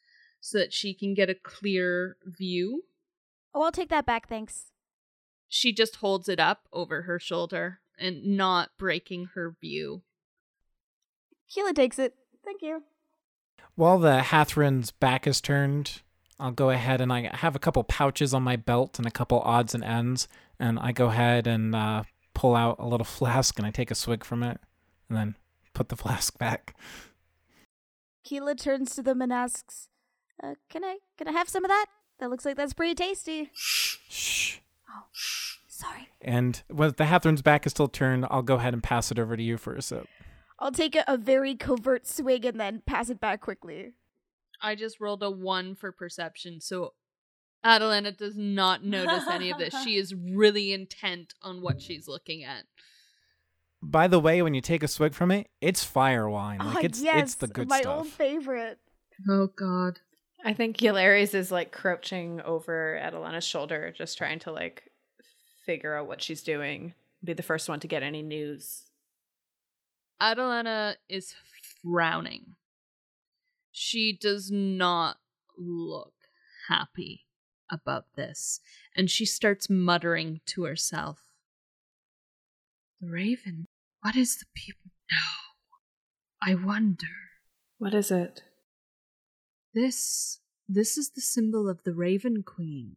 so that she can get a clear view. Oh, I'll take that back, thanks. She just holds it up over her shoulder and not breaking her view. Keela takes it. Thank you. While the Hathran's back is turned, I'll go ahead and I have a couple pouches on my belt and a couple odds and ends, and I go ahead and uh, pull out a little flask and I take a swig from it, and then put the flask back. Keela turns to them and asks, uh, "Can I can I have some of that? That looks like that's pretty tasty." Shh. Oh, sorry. And when the Hathran's back is still turned, I'll go ahead and pass it over to you for a sip. I'll take a, a very covert swig and then pass it back quickly. I just rolled a one for perception, so Adelana does not notice any of this. She is really intent on what she's looking at. By the way, when you take a swig from it, it's fire wine. Like Ah, it's yes, it's the good my stuff. old favorite. Oh God. I think Eularis is like crouching over Adelana's shoulder, just trying to like figure out what she's doing. Be the first one to get any news. Adelana is frowning. She does not look happy about this, and she starts muttering to herself. The raven, what is the people know? I wonder. What is it? This this is the symbol of the Raven Queen.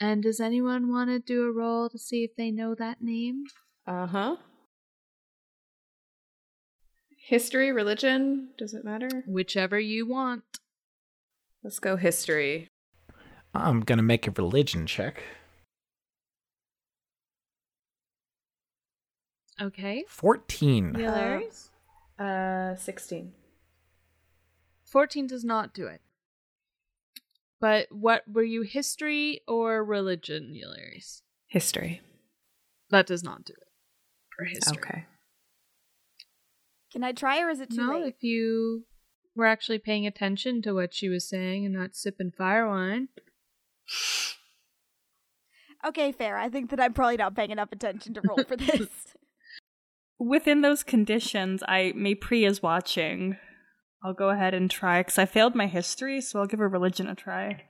And does anyone want to do a roll to see if they know that name? Uh huh. History, religion, does it matter? Whichever you want. Let's go history. I'm going to make a religion check. Okay. 14. The? Uh, 16. 14 does not do it. But what were you, history or religion, Hilarious? History. That does not do it for history. Okay. Can I try or is it too late? No, late? if you were actually paying attention to what she was saying and not sipping fire wine. Okay, fair. I think that I'm probably not paying enough attention to roll for this. Within those conditions, I Maypri is watching. I'll go ahead and try because I failed my history, so I'll give a religion a try.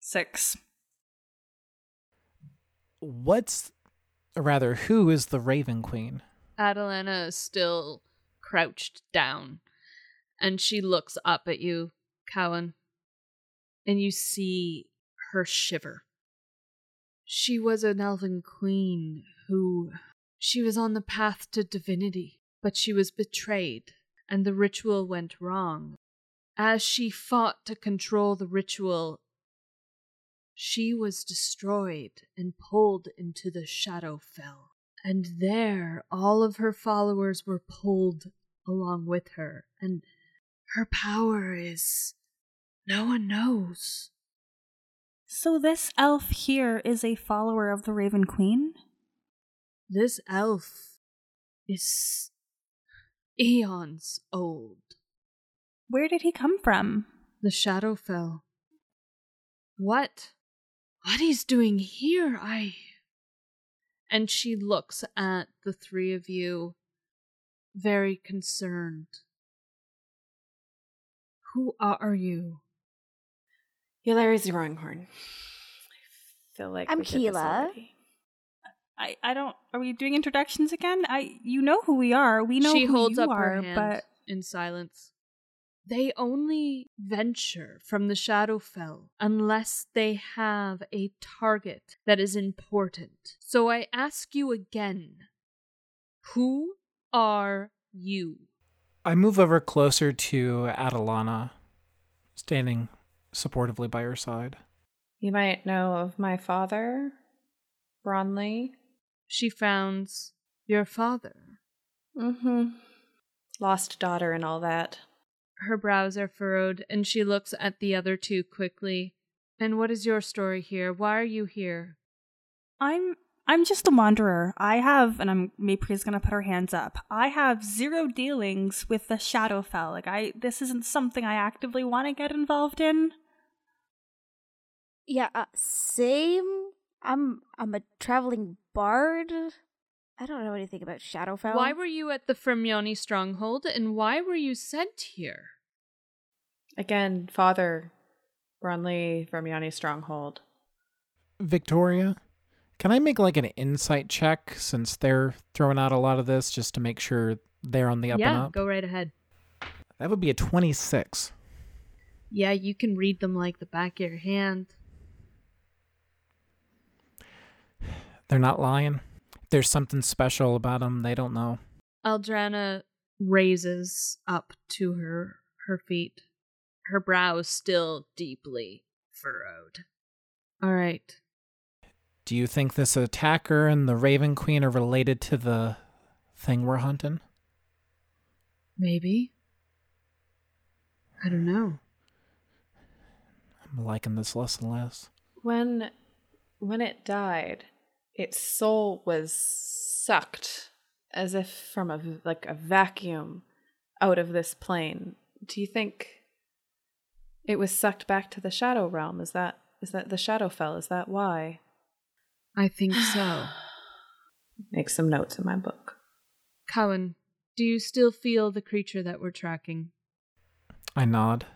Six. What's, or rather, who is the Raven Queen? Adelana is still crouched down and she looks up at you, Cowan, and you see her shiver. She was an elven queen who. She was on the path to divinity, but she was betrayed, and the ritual went wrong. As she fought to control the ritual, she was destroyed and pulled into the Shadowfell. And there, all of her followers were pulled along with her, and her power is. No one knows. So this elf here is a follower of the Raven Queen? This elf is eons old. Where did he come from? The Shadowfell. What? What he's doing here, I. And she looks at the three of you, very concerned. Who are you? Hilarious Ronghorn. I feel like I'm we Keela. Already. I, I don't. Are we doing introductions again? I you know who we are. We know she who holds you up are, her hand but in silence. They only venture from the Shadowfell unless they have a target that is important. So I ask you again who are you? I move over closer to Adelana, standing supportively by her side. You might know of my father, Bronley. She frowns. Your father. Mm-hmm. Lost daughter and all that. Her brows are furrowed, and she looks at the other two quickly. And what is your story here? Why are you here? I'm I'm just a wanderer. I have, and I'm Maypri's gonna put her hands up. I have zero dealings with the Shadowfell. Like I, this isn't something I actively want to get involved in. yeah, uh, same. I'm I'm a traveling bard. I don't know anything about Shadowfell. Why were you at the Vremyonni stronghold, and why were you sent here? Again, father, Bronley, Vremyonni Stronghold. Victoria, can I make like an insight check since they're throwing out a lot of this just to make sure they're on the up and yeah, up? go right ahead. That would be a 26. Yeah, you can read them like the back of your hand. They're not lying. There's something special about them they don't know. Aldrana raises up to her her feet, her brows still deeply furrowed. All right. Do you think this attacker and the Raven Queen are related to the thing we're hunting? Maybe. I don't know. I'm liking this less and less. When when it died, its soul was sucked as if from a like a vacuum out of this plane. Do you think it was sucked back to the shadow realm? Is that is that the Shadowfell? Is that why? I think so. Make some notes in my book. Cowan, do you still feel the creature that we're tracking? I nod.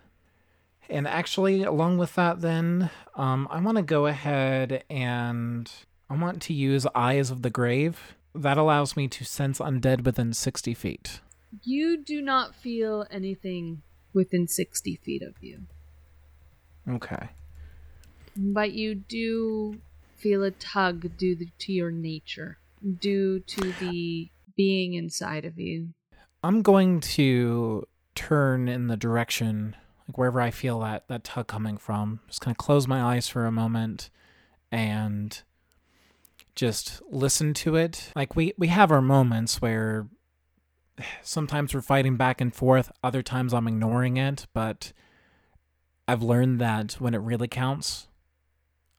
And actually, along with that, then, um, I want to go ahead and I want to use Eyes of the Grave. That allows me to sense undead within 60 feet. You do not feel anything within 60 feet of you, Okay. but you do feel a tug due to your nature, due to the being inside of you. I'm going to turn in the direction, like wherever I feel that, that tug coming from. Just kind of close my eyes for a moment and just listen to it. Like we we have our moments where sometimes we're fighting back and forth, other times I'm ignoring it, but I've learned that when it really counts,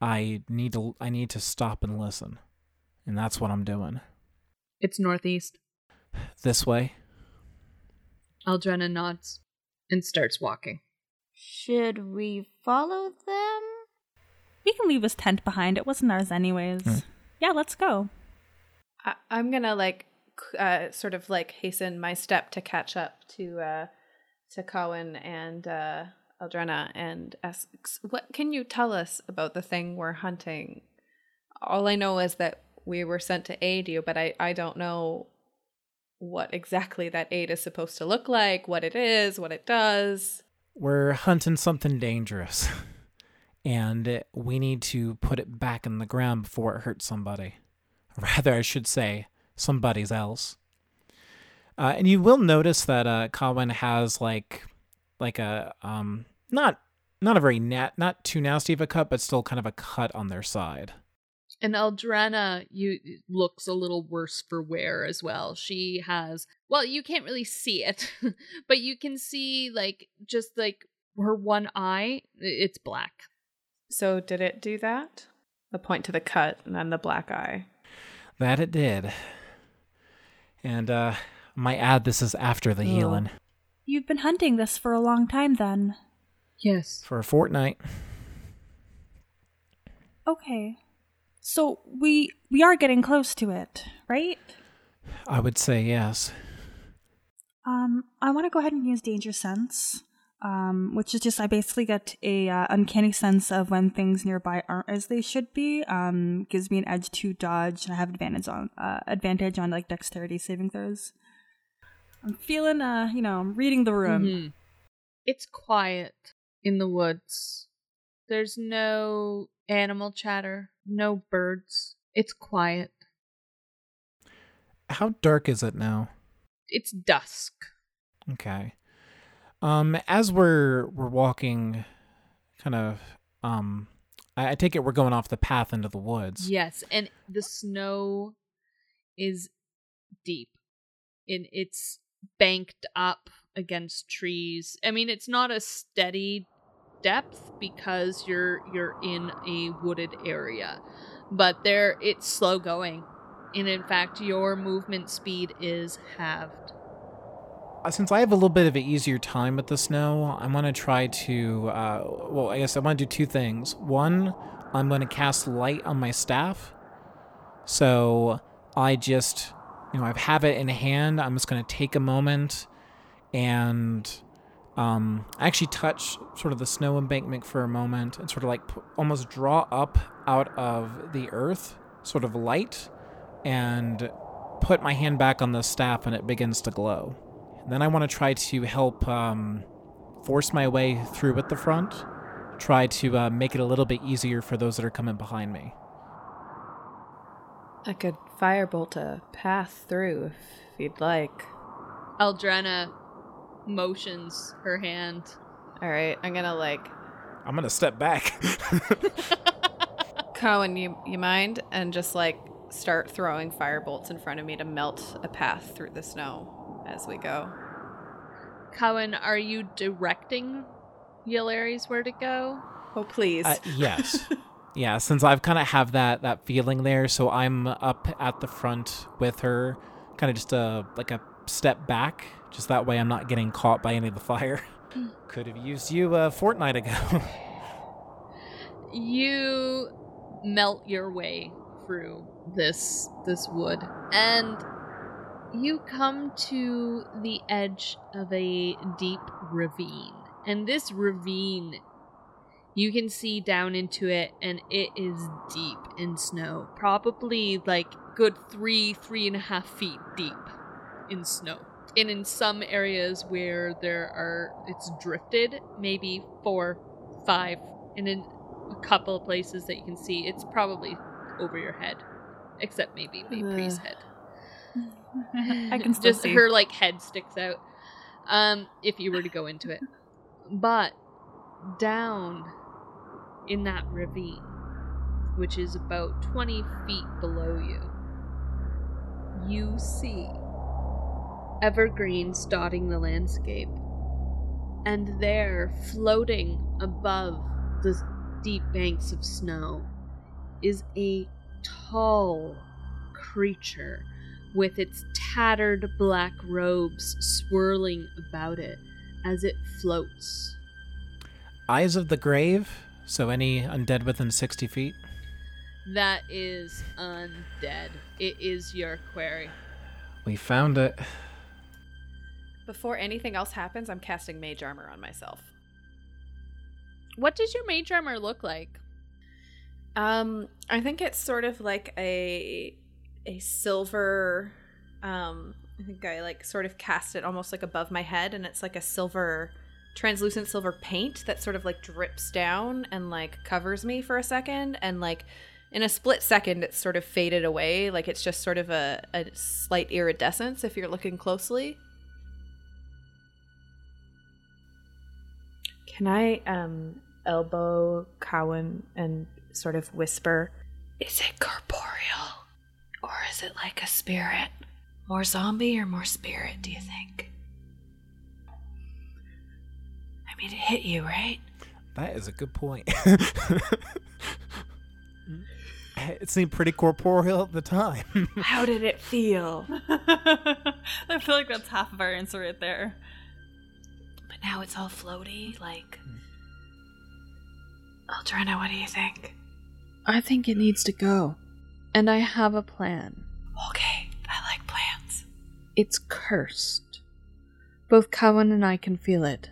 I need to I need to stop and listen. And that's what I'm doing. It's northeast. This way. Aldrena nods and starts walking. Should we follow them? We can leave his tent behind. It wasn't ours, anyways. Mm. Yeah, let's go. I- I'm gonna like uh, sort of like hasten my step to catch up to uh, to Cohen and uh, Eldrena and ask, what can you tell us about the thing we're hunting? All I know is that we were sent to aid you, but I I don't know what exactly that aid is supposed to look like, what it is, what it does. We're hunting something dangerous. And we need to put it back in the ground before it hurts somebody. Rather, I should say, somebody's else. Uh, and you will notice that uh, Colin has like, like a um, not not a very nat, not too nasty of a cut, but still kind of a cut on their side. And Eldrana you looks a little worse for wear as well. She has well, you can't really see it, but you can see like just like her one eye, it's black. So did it do that? The point to the cut and then the black eye. That it did. And uh, I might add, this is after the healing You've been hunting this for a long time then. Yes. for a fortnight. Okay. So we we are getting close to it, right? I would say yes. Um, I want to go ahead and use danger sense, um, which is just I basically get a uh, uncanny sense of when things nearby aren't as they should be. Um, gives me an edge to dodge, and I have advantage on uh, advantage on like dexterity saving throws. I'm feeling, uh, you know, I'm reading the room. Mhm. It's quiet in the woods. There's no animal chatter, no birds. It's quiet. How dark is it now? It's dusk. Okay. Um, as we're we're walking, kind of, um, I, I take it we're going off the path into the woods. Yes, and the snow is deep. And it's banked up against trees. I mean, it's not a steady depth because you're you're in a wooded area. But there it's slow going. And in fact, your movement speed is halved. Uh, Since I have a little bit of an easier time with the snow, I want to try to. Uh, well, I guess I want to do two things. One, I'm going to cast light on my staff, so I just, you know, I have it in hand. I'm just going to take a moment and um, actually touch sort of the snow embankment for a moment and sort of like almost draw up out of the earth, sort of light, and put my hand back on the staff, and it begins to glow. Then I want to try to help um, force my way through at the front. Try to uh, make it a little bit easier for those that are coming behind me. I could firebolt a path through if you'd like. Eldrena motions her hand. All right, I'm gonna like I'm gonna step back. Cohen, you you mind? And just like start throwing firebolts in front of me to melt a path through the snow as we go. Cohen, are you directing Yelaris where to go? Oh please. uh, yes, yeah. Since I've kind of have that that feeling there, so I'm up at the front with her, kind of just a like a step back, just that way I'm not getting caught by any of the fire. Could have used you a fortnight ago. you melt your way through this this wood and you come to the edge of a deep ravine and this ravine you can see down into it and it is deep in snow probably like good three three and a half feet deep in snow. And in some areas where there are it's drifted maybe four five and in a couple of places that you can see it's probably over your head except maybe Maypri's head I can still just see. her like head sticks out um if you were to go into it but down in that ravine which is about 20 feet below you, you see evergreens dotting the landscape. And there, floating above the deep banks of snow, is a tall creature with its tattered black robes swirling about it as it floats. Eyes of the grave. So any undead within sixty feet. That is undead. It is your query. We found it. Before anything else happens, I'm casting mage armor on myself. What does your mage armor look like? Um, I think it's sort of like a a silver. Um, I think I like sort of cast it almost like above my head, and it's like a silver, translucent silver paint that sort of like drips down and like covers me for a second, and like in a split second, it's sort of faded away. Like it's just sort of a, a slight iridescence if you're looking closely. Can I um elbow Cowan and sort of whisper, Is it corporeal? Or is it like a spirit? More zombie or more spirit, do you think? I mean, it hit you, right? That is a good point. it seemed pretty corporeal at the time. How did it feel? I feel like that's half of our answer right there. But now it's all floaty, like. Aldrina, what do you think? I think it needs to go. And I have a plan. Okay, I like plans. It's cursed. Both Cowan and I can feel it.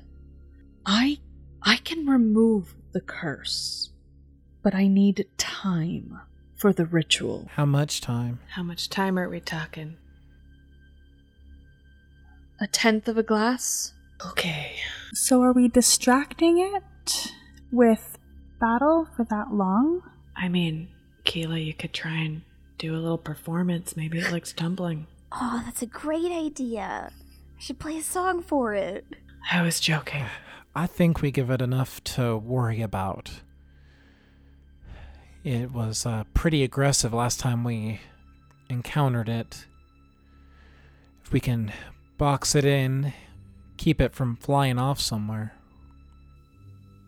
I I can remove the curse. But I need time for the ritual. How much time? How much time are we talking? A tenth of a glass? Okay. So are we distracting it with battle for that long? I mean, Keela, you could try and do a little performance. Maybe it likes tumbling. Oh, that's a great idea. I should play a song for it. I was joking. I think we give it enough to worry about. It was uh, pretty aggressive last time we encountered it. If we can box it in, keep it from flying off somewhere.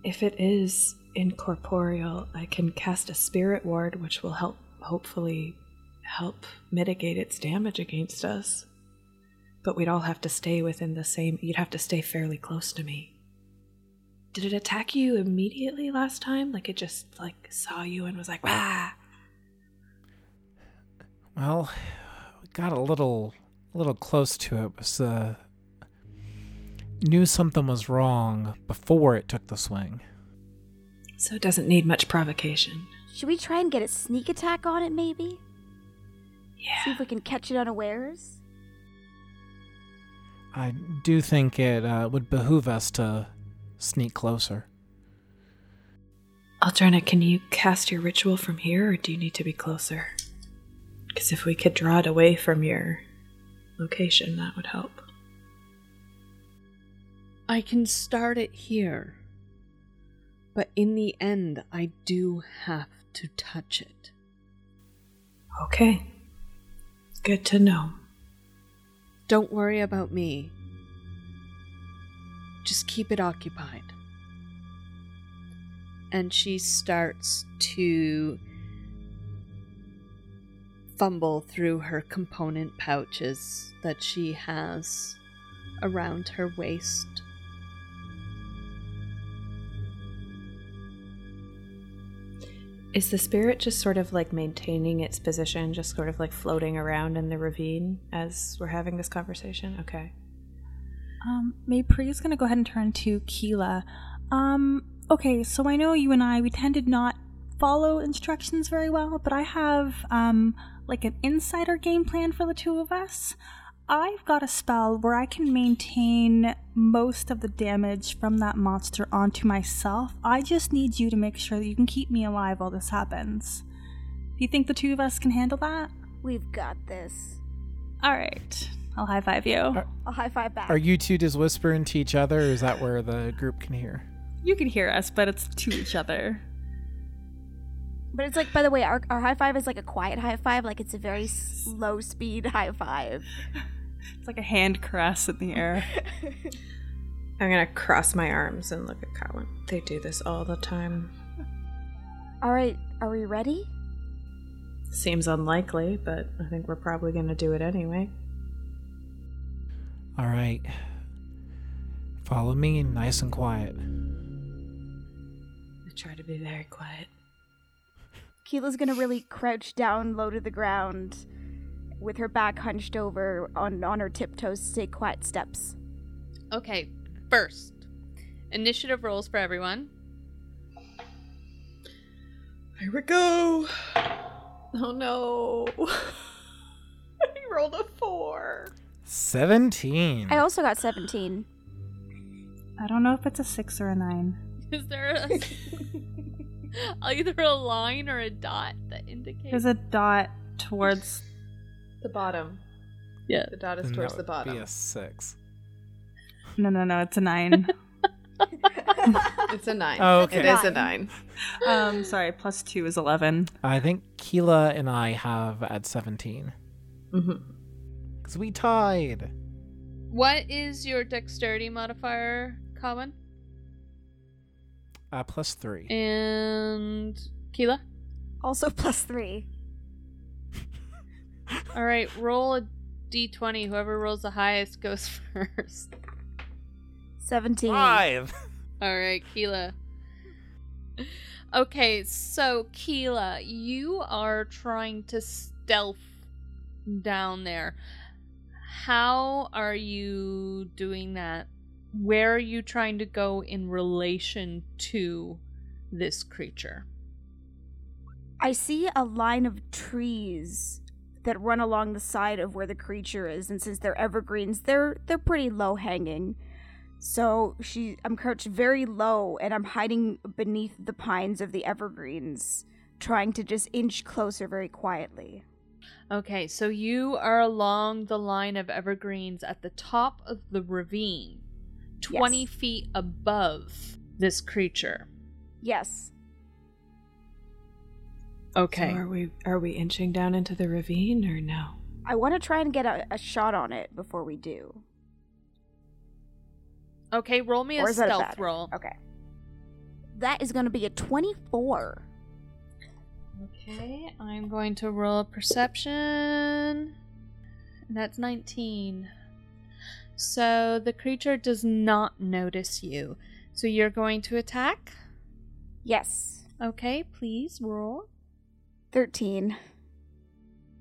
If it is incorporeal, I can cast a spirit ward, which will help, hopefully, help mitigate its damage against us. But we'd all have to stay within the same. You'd have to stay fairly close to me. Did it attack you immediately last time? Like it just like saw you and was like, "Wah!" Well, we got a little, a little close to it. it was uh, knew something was wrong before it took the swing. So it doesn't need much provocation. Should we try and get a sneak attack on it, maybe? Yeah. See if we can catch it unawares? I do think it uh, would behoove us to sneak closer. Alterna, can you cast your ritual from here, or do you need to be closer? Because if we could draw it away from your location, that would help. I can start it here. But in the end, I do have to touch it. Okay. Good to know. Don't worry about me. Just keep it occupied. And she starts to fumble through her component pouches that she has around her waist. Is the spirit just sort of like maintaining its position, just sort of like floating around in the ravine as we're having this conversation? Okay. Um, Maypri is gonna go ahead and turn to Keela. Um, okay, so I know you and I we tend to not follow instructions very well, but I have um like an insider game plan for the two of us. I've got a spell where I can maintain most of the damage from that monster onto myself. I just need you to make sure that you can keep me alive while this happens. Do you think the two of us can handle that? We've got this. All right, I'll high five you. I'll high five back. Are you two just whispering to each other, or is that where the group can hear? You can hear us, but it's to each other. But it's like, by the way, our, our high five is like a quiet high five. Like it's a very slow speed high five. It's like a hand caress in the air. I'm gonna cross my arms and look at Cowan. They do this all the time. All right, are we ready? Seems unlikely, but I think we're probably gonna do it anyway. All right. Follow me nice and quiet. I try to be very quiet. Keela's gonna really crouch down low to the ground with her back hunched over on, on her tiptoes to take quiet steps. Okay, first, initiative rolls for everyone. Here we go. Oh no. I rolled a four. 17. I also got 17. I don't know if it's a six or a nine. Is there a, either a line or a dot that indicates? There's a dot towards. The bottom. Yeah. The dot is Then towards that the would Be bottom. a 6. No, no, no. It's a nine. It's a nine. Oh, okay. It is a nine. um, sorry. Plus two is eleven. I think Keela and I have at 17. Mm-hmm. Because we tied. What is your dexterity modifier, Cowan? Uh, plus 3. And Keela? Also plus three. All right, roll a d20. Whoever rolls the highest goes first. 17. 5. All right, Keela. Okay, so Keela, you are trying to stealth down there. How are you doing that? Where are you trying to go in relation to this creature? I see a line of trees that run along the side of where the creature is, and since they're evergreens, they're they're pretty low hanging. So she I'm crouched very low and I'm hiding beneath the pines of the evergreens, trying to just inch closer very quietly. Okay, so you are along the line of evergreens at the top of the ravine, 20 Yes. feet above this creature. Yes. Okay. So are we are we inching down into the ravine or no? I want to try and get a, a shot on it before we do. Okay, roll me a Or a stealth bad- roll. Okay. That is going to be a 24. Okay, I'm going to roll a perception. That's 19. So the creature does not notice you. So you're going to attack? Yes. Okay, please roll. 13.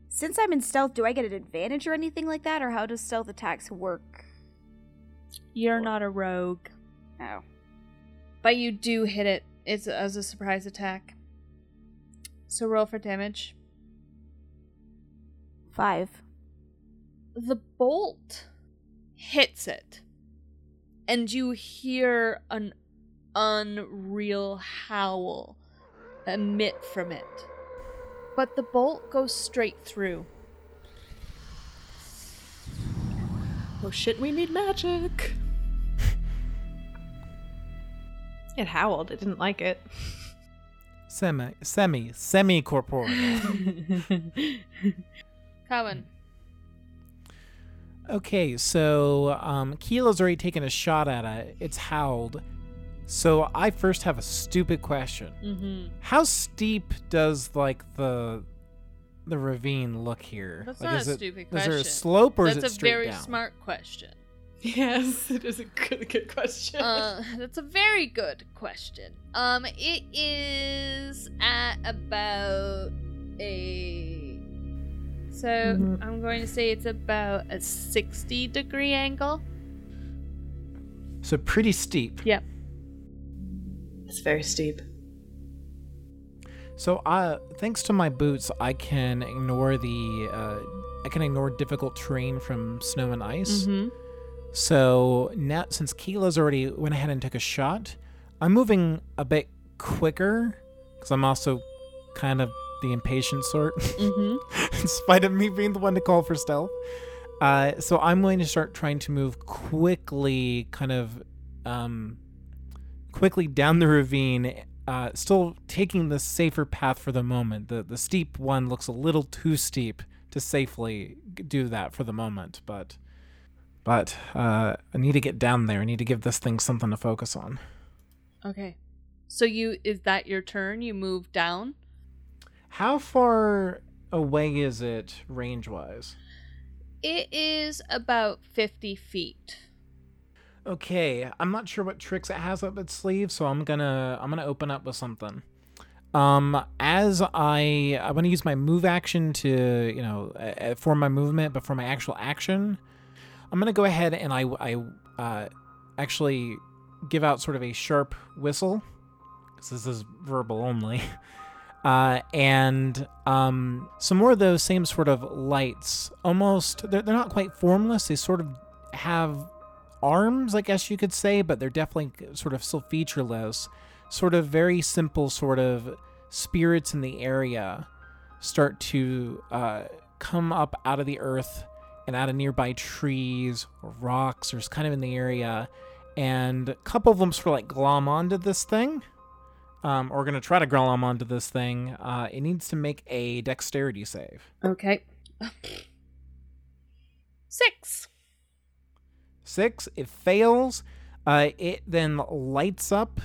Since I'm in stealth, do I get an advantage or anything like that? Or how does stealth attacks work? You're not a rogue, Oh. but you do hit it it's as a surprise attack. So roll for damage. Five. the bolt hits it and you hear an unreal howl emit from it but the bolt goes straight through Oh shit, we need magic. It howled. It didn't like it. Semi, semi, semi corporeal. Cowan okay, so um, Keela's already taken a shot at it. It's howled. So I first have a stupid question. mm-hmm. How steep does like the the ravine look here? That's like, not is a it, stupid question. Is there a question. slope or that's is it straight down? That's a very smart question Yes, it is a really good question. uh, that's a very good question. Um, it is at about a. So Mhm. I'm going to say it's about a 60 degree angle. So pretty steep. Yep. it's very steep. So, uh, thanks to my boots, I can ignore the uh, I can ignore difficult terrain from snow and ice. Mm-hmm. So now, since Keela's already went ahead and took a shot, I'm moving a bit quicker because I'm also kind of the impatient sort, Mm-hmm. in spite of me being the one to call for stealth. Uh, so I'm going to start trying to move quickly, kind of um, quickly down the ravine uh, still taking the safer path for the moment. The the steep one looks a little too steep to safely do that for the moment, but but uh, I need to get down there. I need to give this thing something to focus on. Okay. So you is that your turn? You move down? How far away is it range wise? It is about 50 feet. Okay, I'm not sure what tricks it has up its sleeve, so I'm gonna I'm gonna open up with something. Um, as I I want to use my move action to you know uh, for my movement, but for my actual action, I'm gonna go ahead and I I uh, actually give out sort of a sharp whistle because this is verbal only. Uh, and um, some more of those same sort of lights, almost they're, they're not quite formless. They sort of have arms, I guess you could say, but they're definitely sort of still featureless. Sort of very simple, sort of spirits in the area start to uh, come up out of the earth and out of nearby trees or rocks or just kind of in the area. And a couple of them sort of like glom onto this thing. Um, or going to try to growl him onto this thing. Uh, it needs to make a dexterity save. Okay. Six. Six, it fails. Uh, it then lights up,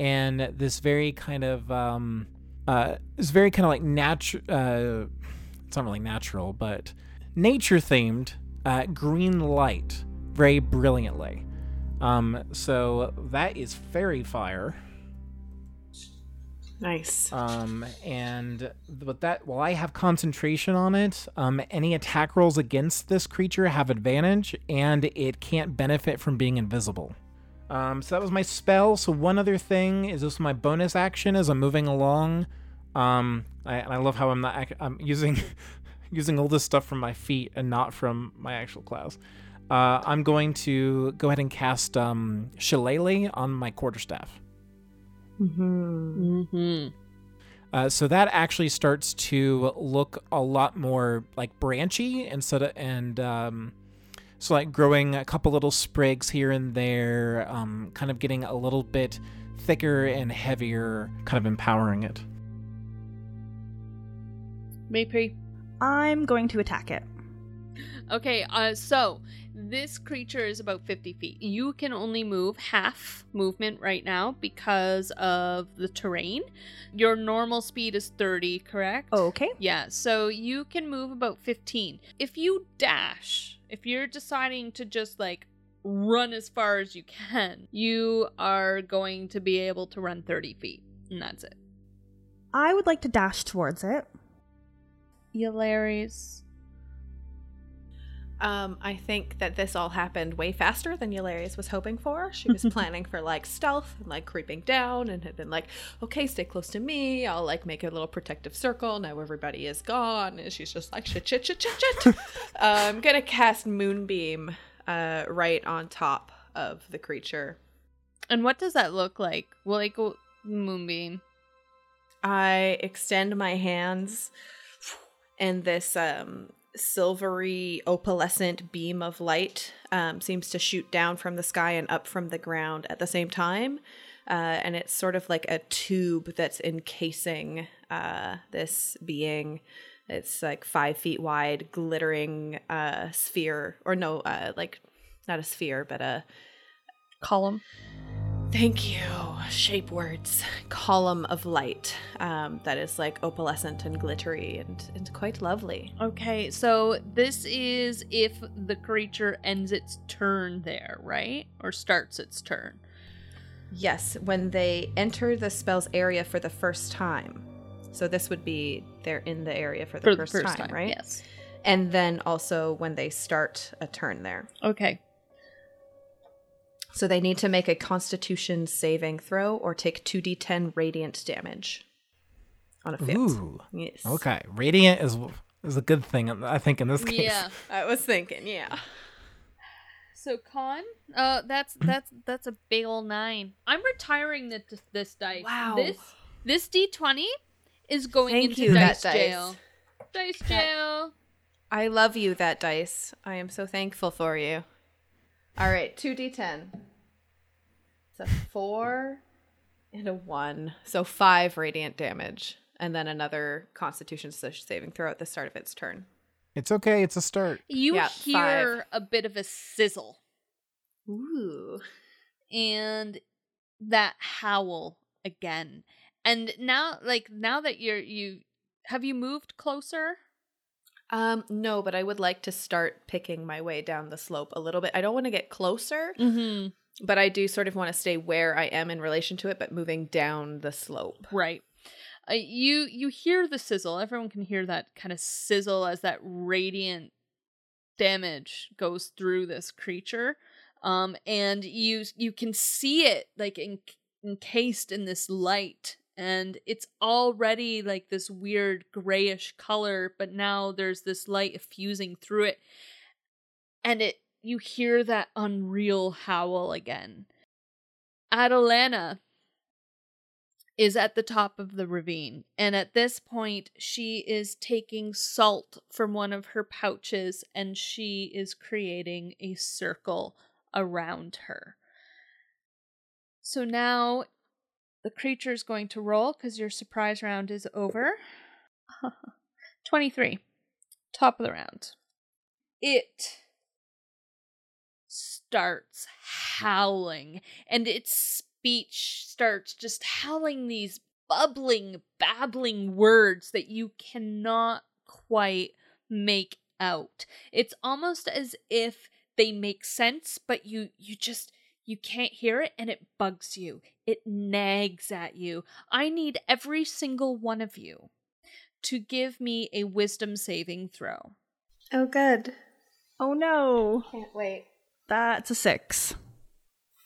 and this very kind of um, uh, this very kind of like natural. Uh, it's not really natural, but nature themed uh, green light, very brilliantly. Um, so that is faerie fire. Nice. Um, and with that, while I have concentration on it, um, any attack rolls against this creature have advantage, and it can't benefit from being invisible. Um, so that was my spell. So one other thing is this my bonus action as I'm moving along. Um, I, I love how I'm not I'm using using all this stuff from my feet and not from my actual class. Uh, I'm going to go ahead and cast um, Shillelagh on my quarterstaff. Mm-hmm. Uh, so that actually starts to look a lot more like branchy instead of and um, so like growing a couple little sprigs here and there, um, kind of getting a little bit thicker and heavier, kind of empowering it. Maypri. I'm going to attack it. Okay, uh, so this creature is about 50 feet. You can only move half movement right now because of the terrain. Your normal speed is 30, correct? Okay. Yeah, so you can move about 15. If you dash, if you're deciding to just like run as far as you can, you are going to be able to run 30 feet. And that's it. I would like to dash towards it. Hilarious. Um, I think that this all happened way faster than Eularis was hoping for. She was planning for like stealth and like creeping down and had been like, okay, stay close to me. I'll like make a little protective circle. Now everybody is gone. And she's just like, shit, shit, shit, shit, shit. I'm gonna cast Moonbeam uh, right on top of the creature. And what does that look like? Well, like moonbeam. I extend my hands and this um silvery opalescent beam of light um, seems to shoot down from the sky and up from the ground at the same time uh, and it's sort of like a tube that's encasing uh, this being it's like five feet wide glittering uh, sphere or no uh, like not a sphere but a Column. Thank you. Shape words. Column of light um, that is like opalescent and glittery and, and quite lovely. Okay, so this is if the creature ends its turn there, right? Or starts its turn. Yes, when they enter the spell's area for the first time. So this would be they're in the area for the, first, time, right? Yes. And then also when they start a turn there. Okay. So they need to make a constitution saving throw or take 2d10 radiant damage on a fail. Ooh. Yes. Okay, radiant is is a good thing. I think in this case. Yeah. I was thinking, yeah. So con, uh, that's that's that's a big ol' nine. I'm retiring this this dice. Wow. This this d twenty is going Thank into you, dice that dice. jail. Dice jail. I love you, that dice. I am so thankful for you. All right, 2d10. It's a 4 and a one. So five radiant damage. And then another constitution saving throw at the start of its turn. It's okay. It's a start. You Yeah, hear five. a bit of a sizzle Ooh. and that howl again. And now like now that you're you have you moved closer? Um, no, but I would like to start picking my way down the slope a little bit. I don't want to get closer, Mhm. But I do sort of want to stay where I am in relation to it, but moving down the slope. Right. Uh, you you hear the sizzle. Everyone can hear that kind of sizzle as that radiant damage goes through this creature. Um and you you can see it like en- encased in this light and it's already like this weird grayish color but now there's this light fusing through it and it you hear that unreal howl again. Adalana is at the top of the ravine. And at this point, she is taking salt from one of her pouches and she is creating a circle around her. So now the creature is going to roll because your surprise round is over. 23. Top of the round. It starts howling and its speech starts just howling these bubbling, babbling words that you cannot quite make out. It's almost as if they make sense, but you you just you can't hear it and it bugs you. It nags at you. I need every single one of you to give me a wisdom saving throw. Oh, good. Oh no. Can't wait. That's a six.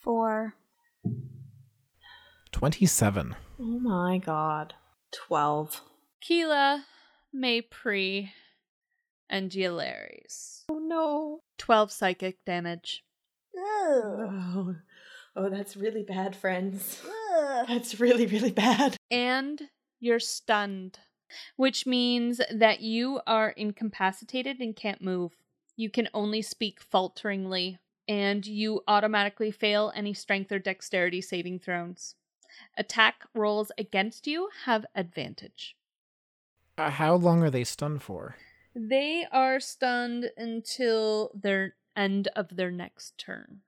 Four. 27. Oh my god. 12. Keela, Maypri, and Eularis. Oh no. 12 psychic damage. Ugh. Oh. Oh, that's really bad, friends. Ugh. That's really, really bad. And you're stunned, which means that you are incapacitated and can't move. You can only speak falteringly, and you automatically fail any strength or dexterity saving throws. Attack rolls against you have advantage. Uh, how long are they stunned for? They are stunned until their end of their next turn.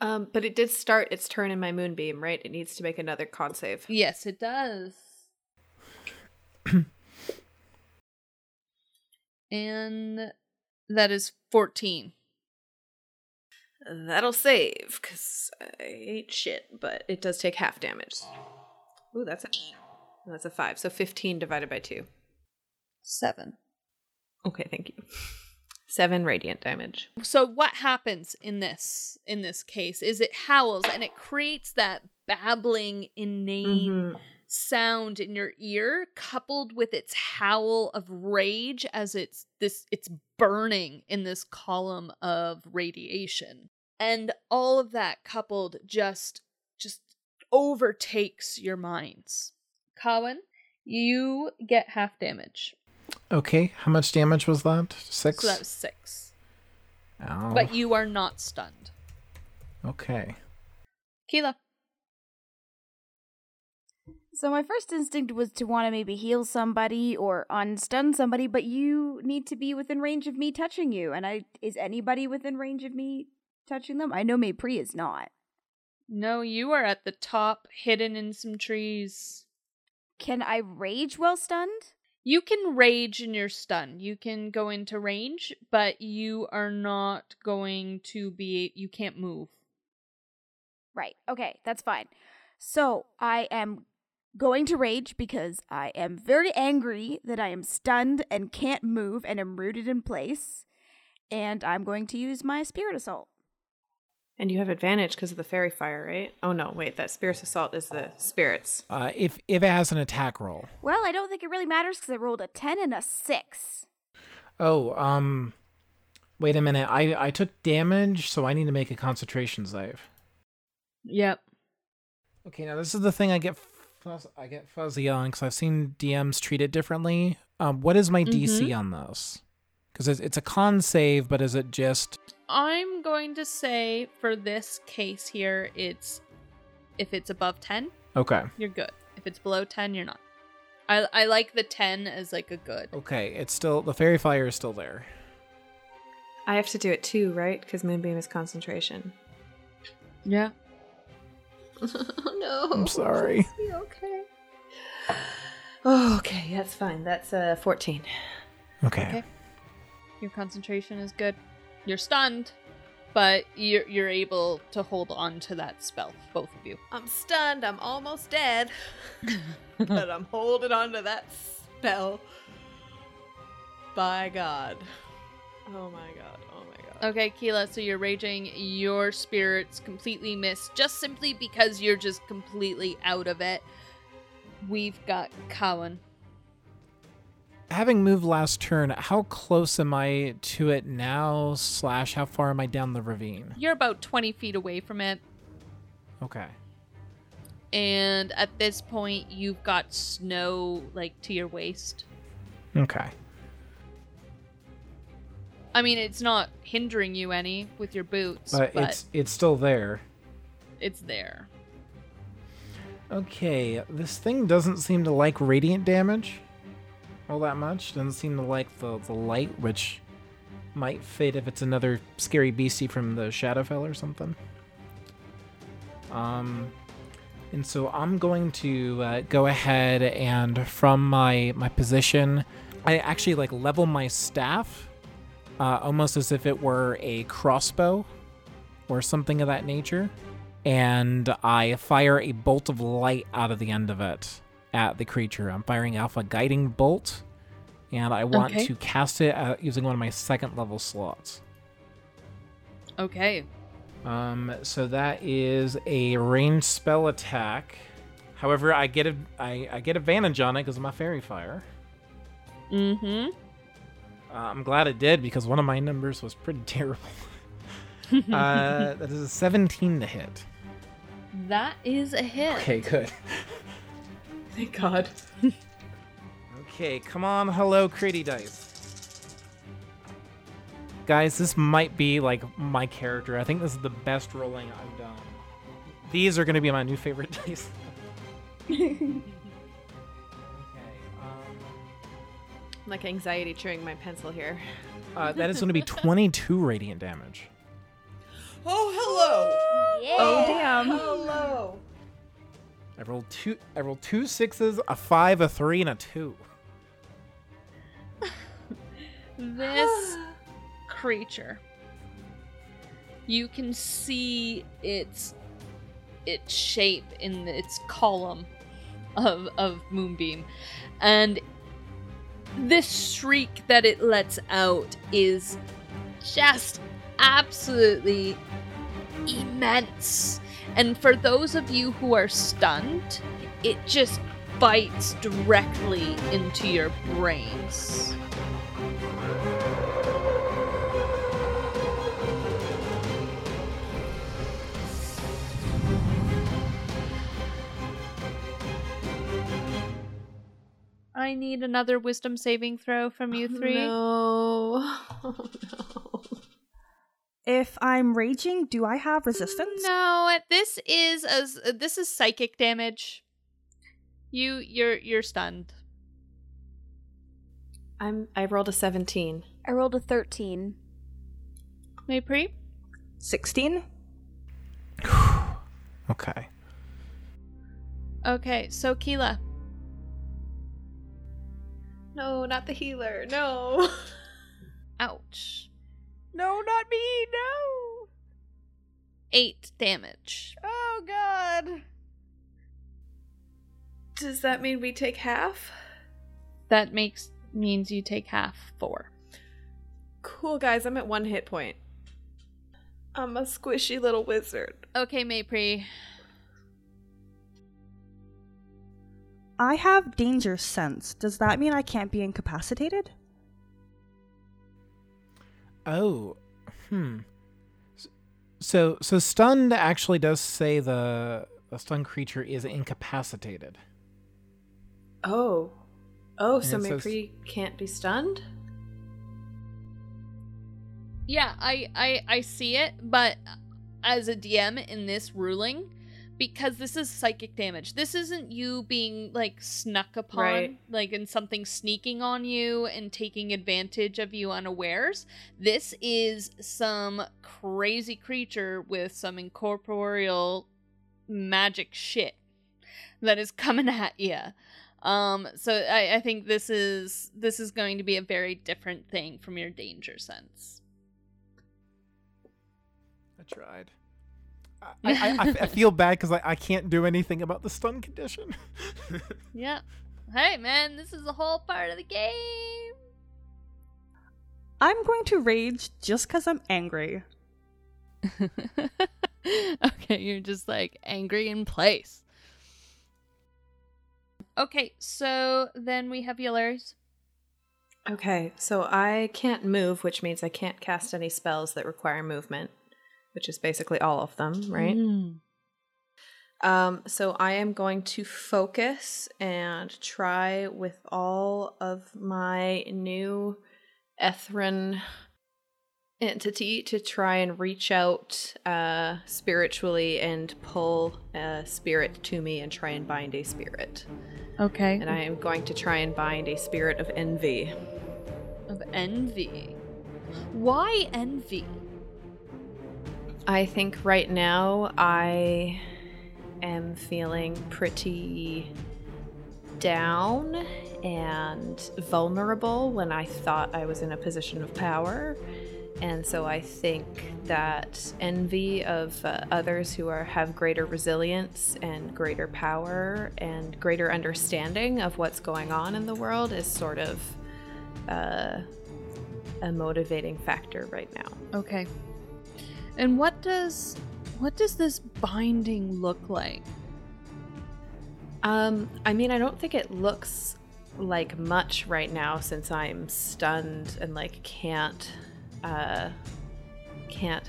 Um, but it did start its turn in my moonbeam, right? It needs to make another con save. Yes, it does. and that is 14. That'll save, because I ate shit, but it does take half damage. Ooh, that's a that's a five. So fifteen divided by two. 7. Okay, thank you. Seven radiant damage. So what happens in this in this case is it howls and it creates that babbling inane mm-hmm. sound in your ear coupled with its howl of rage as it's this it's burning in this column of radiation and all of that coupled just just overtakes your minds Cowan you get half damage Okay, how much damage was that? Six? so that was 6 Ow. but you are not stunned Okay. Keela So my first instinct was to want to maybe heal somebody or unstun somebody, but you need to be within range of me touching you. And I is anybody within range of me touching them? I know Maypri is not. No, you are at the top, hidden in some trees. Can I rage while stunned? You can rage in your stun. You can go into range, but you are not going to be. You can't move. Right. Okay, that's fine. So I am going to rage because I am very angry that I am stunned and can't move and am rooted in place. And I'm going to use my spirit assault. And you have advantage because of the faerie fire, right? Oh no, wait, that spirit's assault is the spirits. Uh, if if it has an attack roll. Well, I don't think it really matters because I rolled a 10 and a 6. Oh, um, wait a minute. I I took damage, so I need to make a concentration save. Yep. Okay, now this is the thing I get fuzz- I get fuzzy on because I've seen DMs treat it differently. Um, what is my DC on this? Because it's, it's a con save, but is it just I'm going to say for this case here, it's If it's above 10, Okay. you're good. If it's below 10, you're not. I, I like the 10 as like a good. Okay. It's still the faerie fire is still there. I have to do it too, right? Because Moonbeam is concentration. Yeah. no. I'm sorry. okay. Oh, okay, that's fine. That's uh 14. Okay. Okay. Your concentration is good. You're stunned, but you're you're able to hold on to that spell, both of you. I'm stunned. I'm almost dead. but I'm holding on to that spell. By God. Oh my God. Oh my God. Okay, Keela, so you're raging. Your spirits completely miss just simply because you're just completely out of it. We've got Cowan. Having moved last turn, how close am I to it now? Slash, how far am I down the ravine? You're about 20 feet away from it, Okay. and at this point, you've got snow like to your waist. Okay. I mean, it's not hindering you any with your boots, But, but, it's it's still there. it's there. Okay, this thing doesn't seem to like radiant damage all that much. Doesn't seem to like the, the light, which might fit if it's another scary beastie from the Shadowfell or something. Um, and so I'm going to uh, go ahead and from my my position, I actually like level my staff, uh, almost as if it were a crossbow or something of that nature and I fire a bolt of light out of the end of it at the creature. I'm firing off a guiding bolt, and I want Okay. to cast it uh, using one of my second level slots. Okay. Um, so that is a ranged spell attack. However, I get a I, I get advantage on it because of my faerie fire. Mm-hmm. Uh, I'm glad it did because one of my numbers was pretty terrible. uh, that is a 17 to hit. That is a hit. Okay, good. Thank God. Okay, come on, hello, Critty Dice. Guys, this might be like my character. I think this is the best rolling I've done. These are going to be my new favorite dice. okay, um, like anxiety chewing my pencil here. uh, that is going to be 22 radiant damage. Oh, hello. Yeah. Oh, damn. Hello. I rolled two. I rolled two sixes, a five, a three, and a two. This creature. You can see its its shape in its column of of moonbeam, and this shriek that it lets out is just absolutely immense. And for those of you who are stunned, it just bites directly into your brains. I need another wisdom saving throw from you oh, three. No. Oh, no. If I'm raging, do I have resistance? No, this is as this is psychic damage. You you're you're stunned. I'm I rolled a 17. I rolled a 13. Maypri? 16? Okay. Okay, so Keela. No, not the healer. No. Ouch. No, not me, no! Eight damage. Oh, God. Does that mean we take half? That makes means you take half four. Cool, guys. I'm at one hit point. I'm a squishy little wizard. Okay, Maypri. I have danger sense. Does that mean I can't be incapacitated? Oh, hmm. So, so stunned actually does say the the stunned creature is incapacitated. Oh. Oh, so And it says- can't be stunned? Yeah, I, I I see it, but as a DM in this ruling, because this is psychic damage. This isn't you being like snuck upon, Right. like and something sneaking on you and taking advantage of you unawares. This is some crazy creature with some incorporeal magic shit that is coming at you. Um, so I, I think this is this is going to be a very different thing from your danger sense. I tried. I, I, I, I feel bad because I, I can't do anything about the stun condition. Yeah. Hey man, this is a whole part of the game. I'm going to rage just because I'm angry. okay, you're just like angry in place. Okay, so then we have Eularis. Okay, so I can't move, which means I can't cast any spells that require movement, which is basically all of them, right? Um, so I am going to focus and try with all of my new Ethrin entity to try and reach out uh, spiritually and pull a spirit to me and try and bind a spirit. Okay. And I am going to try and bind a spirit of envy. of envy. Why envy? I think right now I am feeling pretty down and vulnerable when I thought I was in a position of power. And so I think that envy of uh, others who are have greater resilience and greater power and greater understanding of what's going on in the world is sort of uh, a motivating factor right now. Okay. And what does what does this binding look like? Um, I mean, I don't think it looks like much right now since I'm stunned and like can't uh can't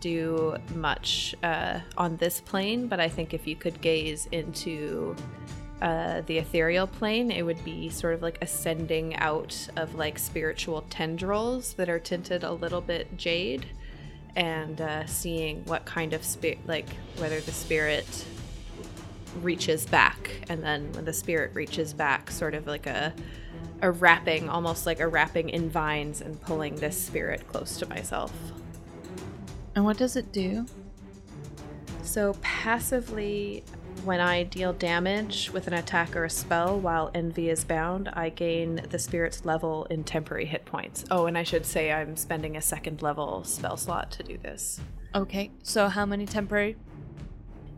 do much uh on this plane, but I think if you could gaze into uh, the ethereal plane, it would be sort of like ascending out of like spiritual tendrils that are tinted a little bit jade, and uh, seeing what kind of spirit, like whether the spirit reaches back and then when the spirit reaches back sort of like a a wrapping almost like a wrapping in vines and pulling this spirit close to myself And what does it do? so passively when i deal damage with an attack or a spell while envy is bound i gain the spirit's level in temporary hit points oh and i should say i'm spending a second level spell slot to do this Okay. So how many temporary?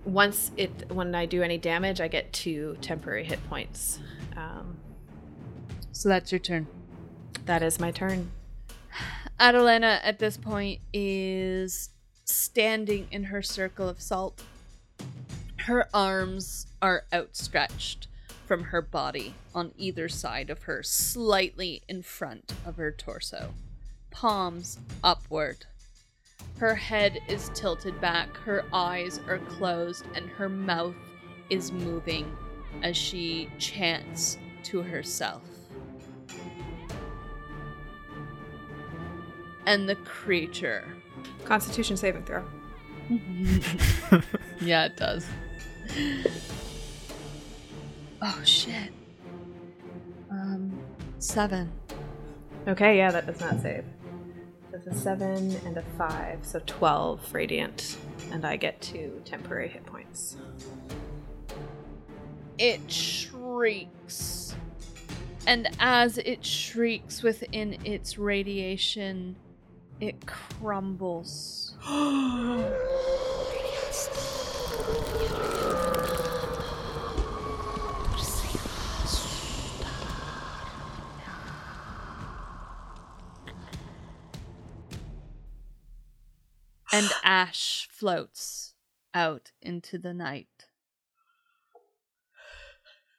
once it when i do any damage i get two temporary hit points um, So that's your turn. that is my turn Adelena at this point is standing in her circle of salt. Her arms are outstretched from her body on either side of her, slightly in front of her torso, palms upward. Her head is tilted back, her eyes are closed, and her mouth is moving as she chants to herself. And the creature constitution saving throw Yeah, it does. oh shit. Um, seven. okay yeah that does not save that's a seven and a five so 12 radiant and i get two temporary hit points It shrieks. And as it shrieks within its radiation, it crumbles. and ash floats out into the night.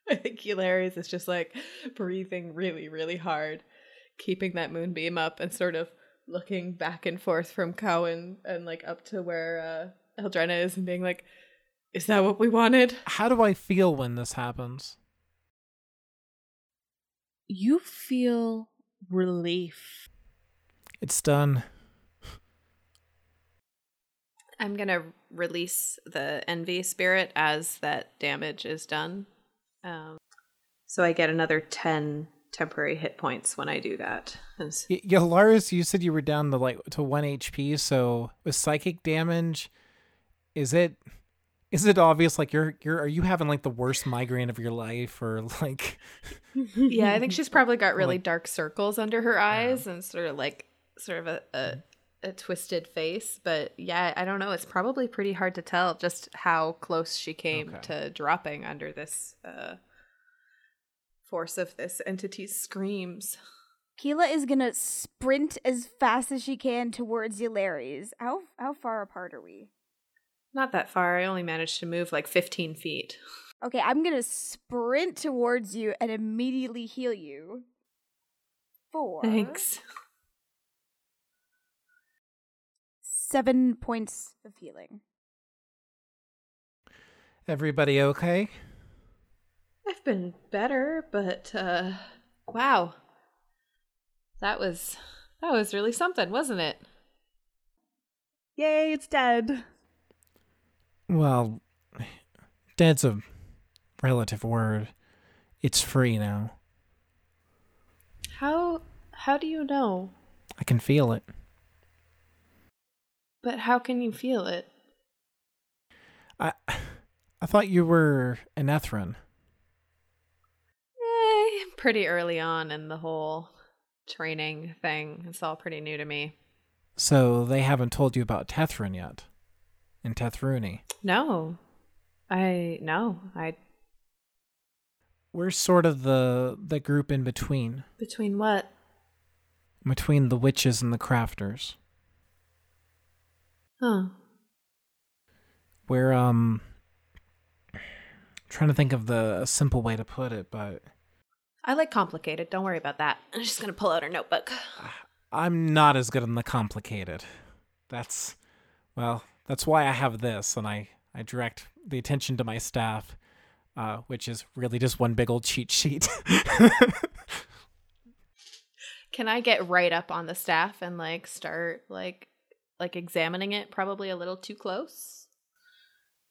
i think Eularis is just like breathing really really hard keeping that moonbeam up and sort of looking back and forth from cowan and like up to where uh eldrena is and being like is that what we wanted How do I feel when this happens? You feel relief. It's done. I'm gonna release the envy spirit as that damage is done. Um, so I get another ten temporary hit points when I do that. As- Y- Eularis, you said you were down the like to one HP. So with psychic damage, is it is it obvious? Like you're you're are you having like the worst migraine of your life, or like yeah, I think she's probably got really Like- dark circles under her eyes and sort of like sort of a, a a twisted face. But yeah, I don't know. It's probably pretty hard to tell just how close she came Okay. to dropping under this uh, force of this entity's screams. Keela is gonna sprint as fast as she can towards Eularis. How how far apart are we? Not that far. I only managed to move like 15 feet. Okay, I'm gonna sprint towards you and immediately heal you. Four. Thanks. Seven points of healing. everybody okay? I've been better, but uh wow. That was that was really something, wasn't it? Yay, it's dead. Well, dead's a relative word. It's free now. How how do you know? I can feel it. But how can you feel it? I I thought you were an Ethrin. Eh, pretty early on in the whole training thing. It's all pretty new to me. So they haven't told you about Tethrin yet. And Tethruni. No. I no. I We're sort of the the group in between. between what? Between the witches and the crafters. Huh. We're um trying to think of the simple way to put it, but I like complicated. Don't worry about that. I'm just gonna pull out her notebook. I'm not as good on the complicated. That's well, that's why I have this and I I direct the attention to my staff, uh, which is really just one big old cheat sheet. Can I get right up on the staff and like start like like examining it? Probably a little too close.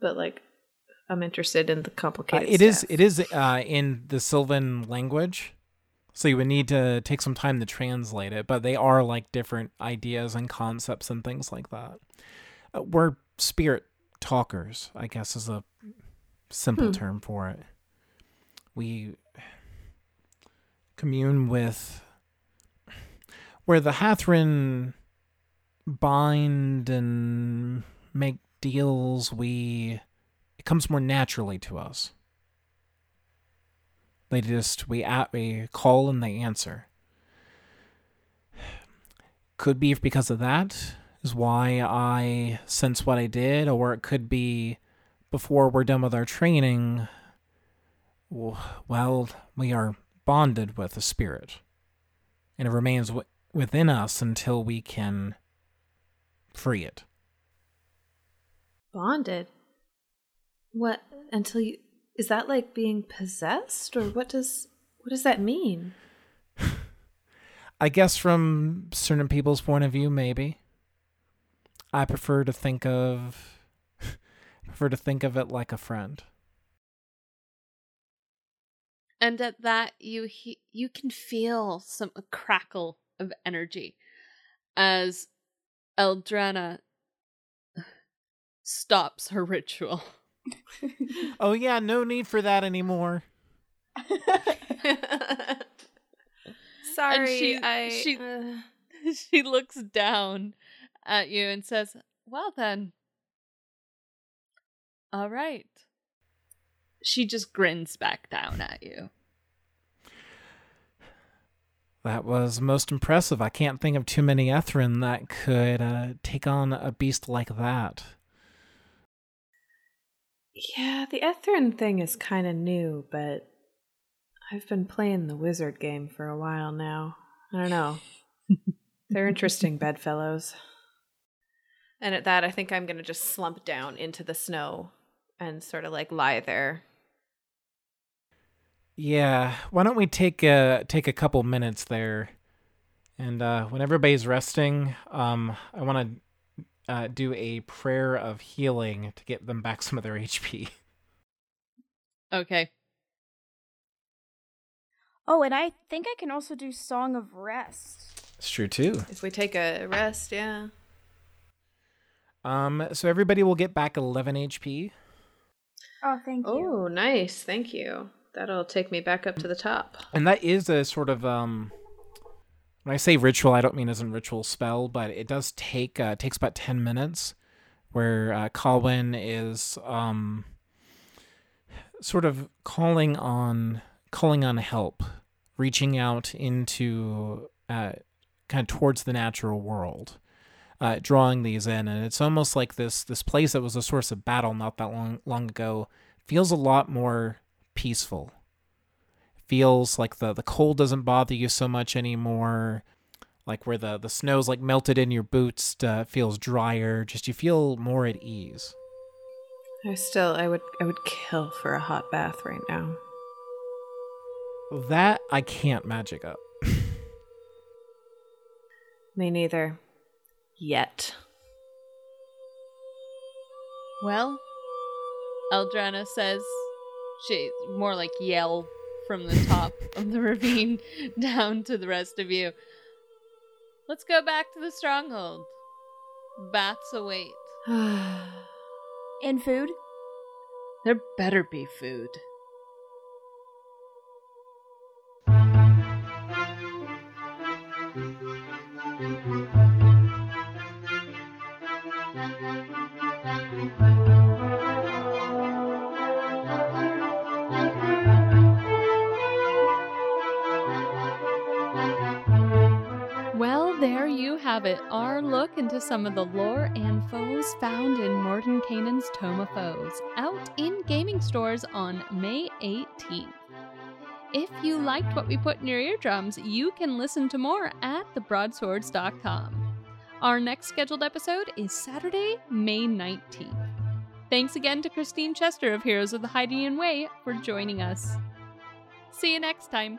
But like I'm interested in the Uh, complicated it is it is uh, in the Sylvan language, so you would need to take some time to translate it. But they are like different ideas and concepts and things like that. Uh, we're spirit talkers, I guess, is a simple Hmm. term for it. We commune with where the Hathran bind and make deals. We it comes more naturally to us. They just we at we call and they answer. Could be because of that is why I sense what I did, or it could be before we're done with our training. Well, we are bonded with the spirit, and it remains w- within us until we can free it. bonded. What until you is that like being possessed or what does what does that mean? I guess from certain people's point of view, maybe. I prefer to think of prefer to think of it like a friend. And at that, you he- you can feel some a crackle of energy as Eldrana stops her ritual. Oh yeah, no need for that anymore. Sorry, she- I she- uh, she looks down at you and says, "Well then, all right." She just grins back down at you. That was most impressive. I can't think of too many Ethrin that could uh, take on a beast like that. Yeah, the Etherin thing is kind of new, but I've been playing the wizard game for a while now. I don't know. They're interesting bedfellows. And at that, I think I'm going to just slump down into the snow and sort of like lie there. Yeah, why don't we take a take a couple minutes there, and uh, when everybody's resting, um, I want to uh, do a prayer of healing to get them back some of their HP. Okay. Oh, and I think I can also do Song of Rest. It's true too. If we take a rest, yeah. Um, so everybody will get back 11 HP. Oh, thank you. Oh, nice. Thank you. That'll take me back up to the top. And that is a sort of um when I say ritual, I don't mean as in ritual spell, but it does take uh, takes about 10 minutes where uh, Colwyn is um sort of calling on calling on help, reaching out into uh kind of towards the natural world. Uh, drawing these in, and it's almost like this this place that was a source of battle not that long long ago feels a lot more peaceful. Feels like the the cold doesn't bother you so much anymore. Like where the the snow's like melted in your boots uh, feels drier. Just you feel more at ease. I still, I would, I would kill for a hot bath right now. That I can't magic up. Me neither. Yet. Well, Eldrana says she more like yell from the top of the ravine down to the rest of you. Let's go back to the stronghold. Bats await. And food? There better be food. Well, it. Our look into some of the lore and foes found in Morton Mordenkainen's Tome of Foes, out in gaming stores on May 18th. If you liked what we put in your eardrums, you can listen to more at thebroadswords.com. Our next scheduled episode is Saturday, May 19th. Thanks again to Christine Chester of Heroes of the Hydian Way for joining us. See you next time.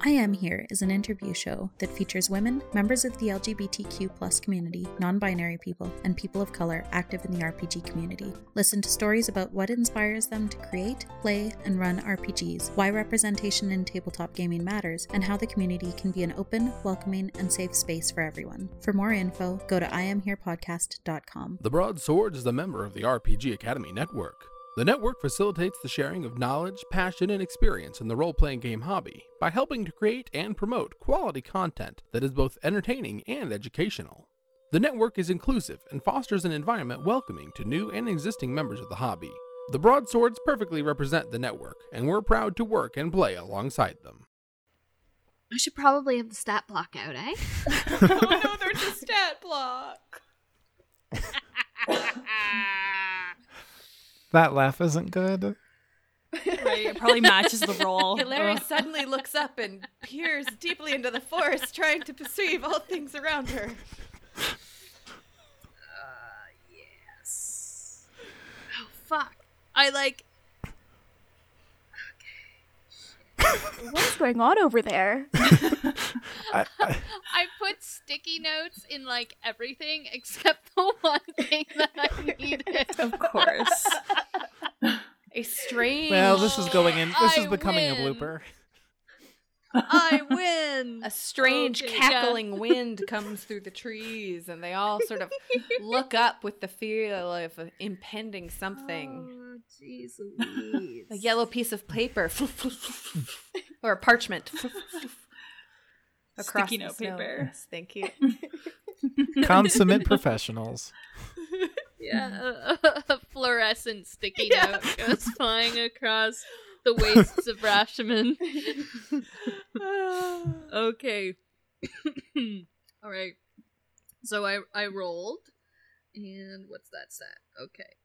I Am Here is an interview show that features women, members of the LGBTQ plus community, non binary people, and people of color active in the RPG community. Listen to stories about what inspires them to create, play, and run RPGs, why representation in tabletop gaming matters, and how the community can be an open, welcoming, and safe space for everyone. For more info, go to IamHerePodcast.com. The Broadsword is a member of the RPG Academy Network. The network facilitates the sharing of knowledge, passion, and experience in the role playing game hobby by helping to create and promote quality content that is both entertaining and educational. The network is inclusive and fosters an environment welcoming to new and existing members of the hobby. The Broadswords perfectly represent the network, and we're proud to work and play alongside them. I should probably have the stat block out, eh? oh no, there's a stat block. That laugh isn't good. Right, it probably matches the role. Hilary Ugh. suddenly looks up and peers deeply into the forest, trying to perceive all things around her. Uh, yes. Oh, fuck. I like. What is going on over there? I, I, I put sticky notes in like everything except the one thing that I needed. Of course. A strange. well, this is going in. This is becoming win. a blooper. I win. A strange Okay, yeah. cackling wind comes through the trees, and they all sort of look up with the feel of impending something. Oh, jeez A yellow piece of paper, or a parchment, across Sticky note snow. paper. Yes, thank you. Consummate professionals. Yeah, a, a fluorescent sticky note goes flying across the wastes of Rashemen. okay. All right. So I I rolled, and what's that set? Okay.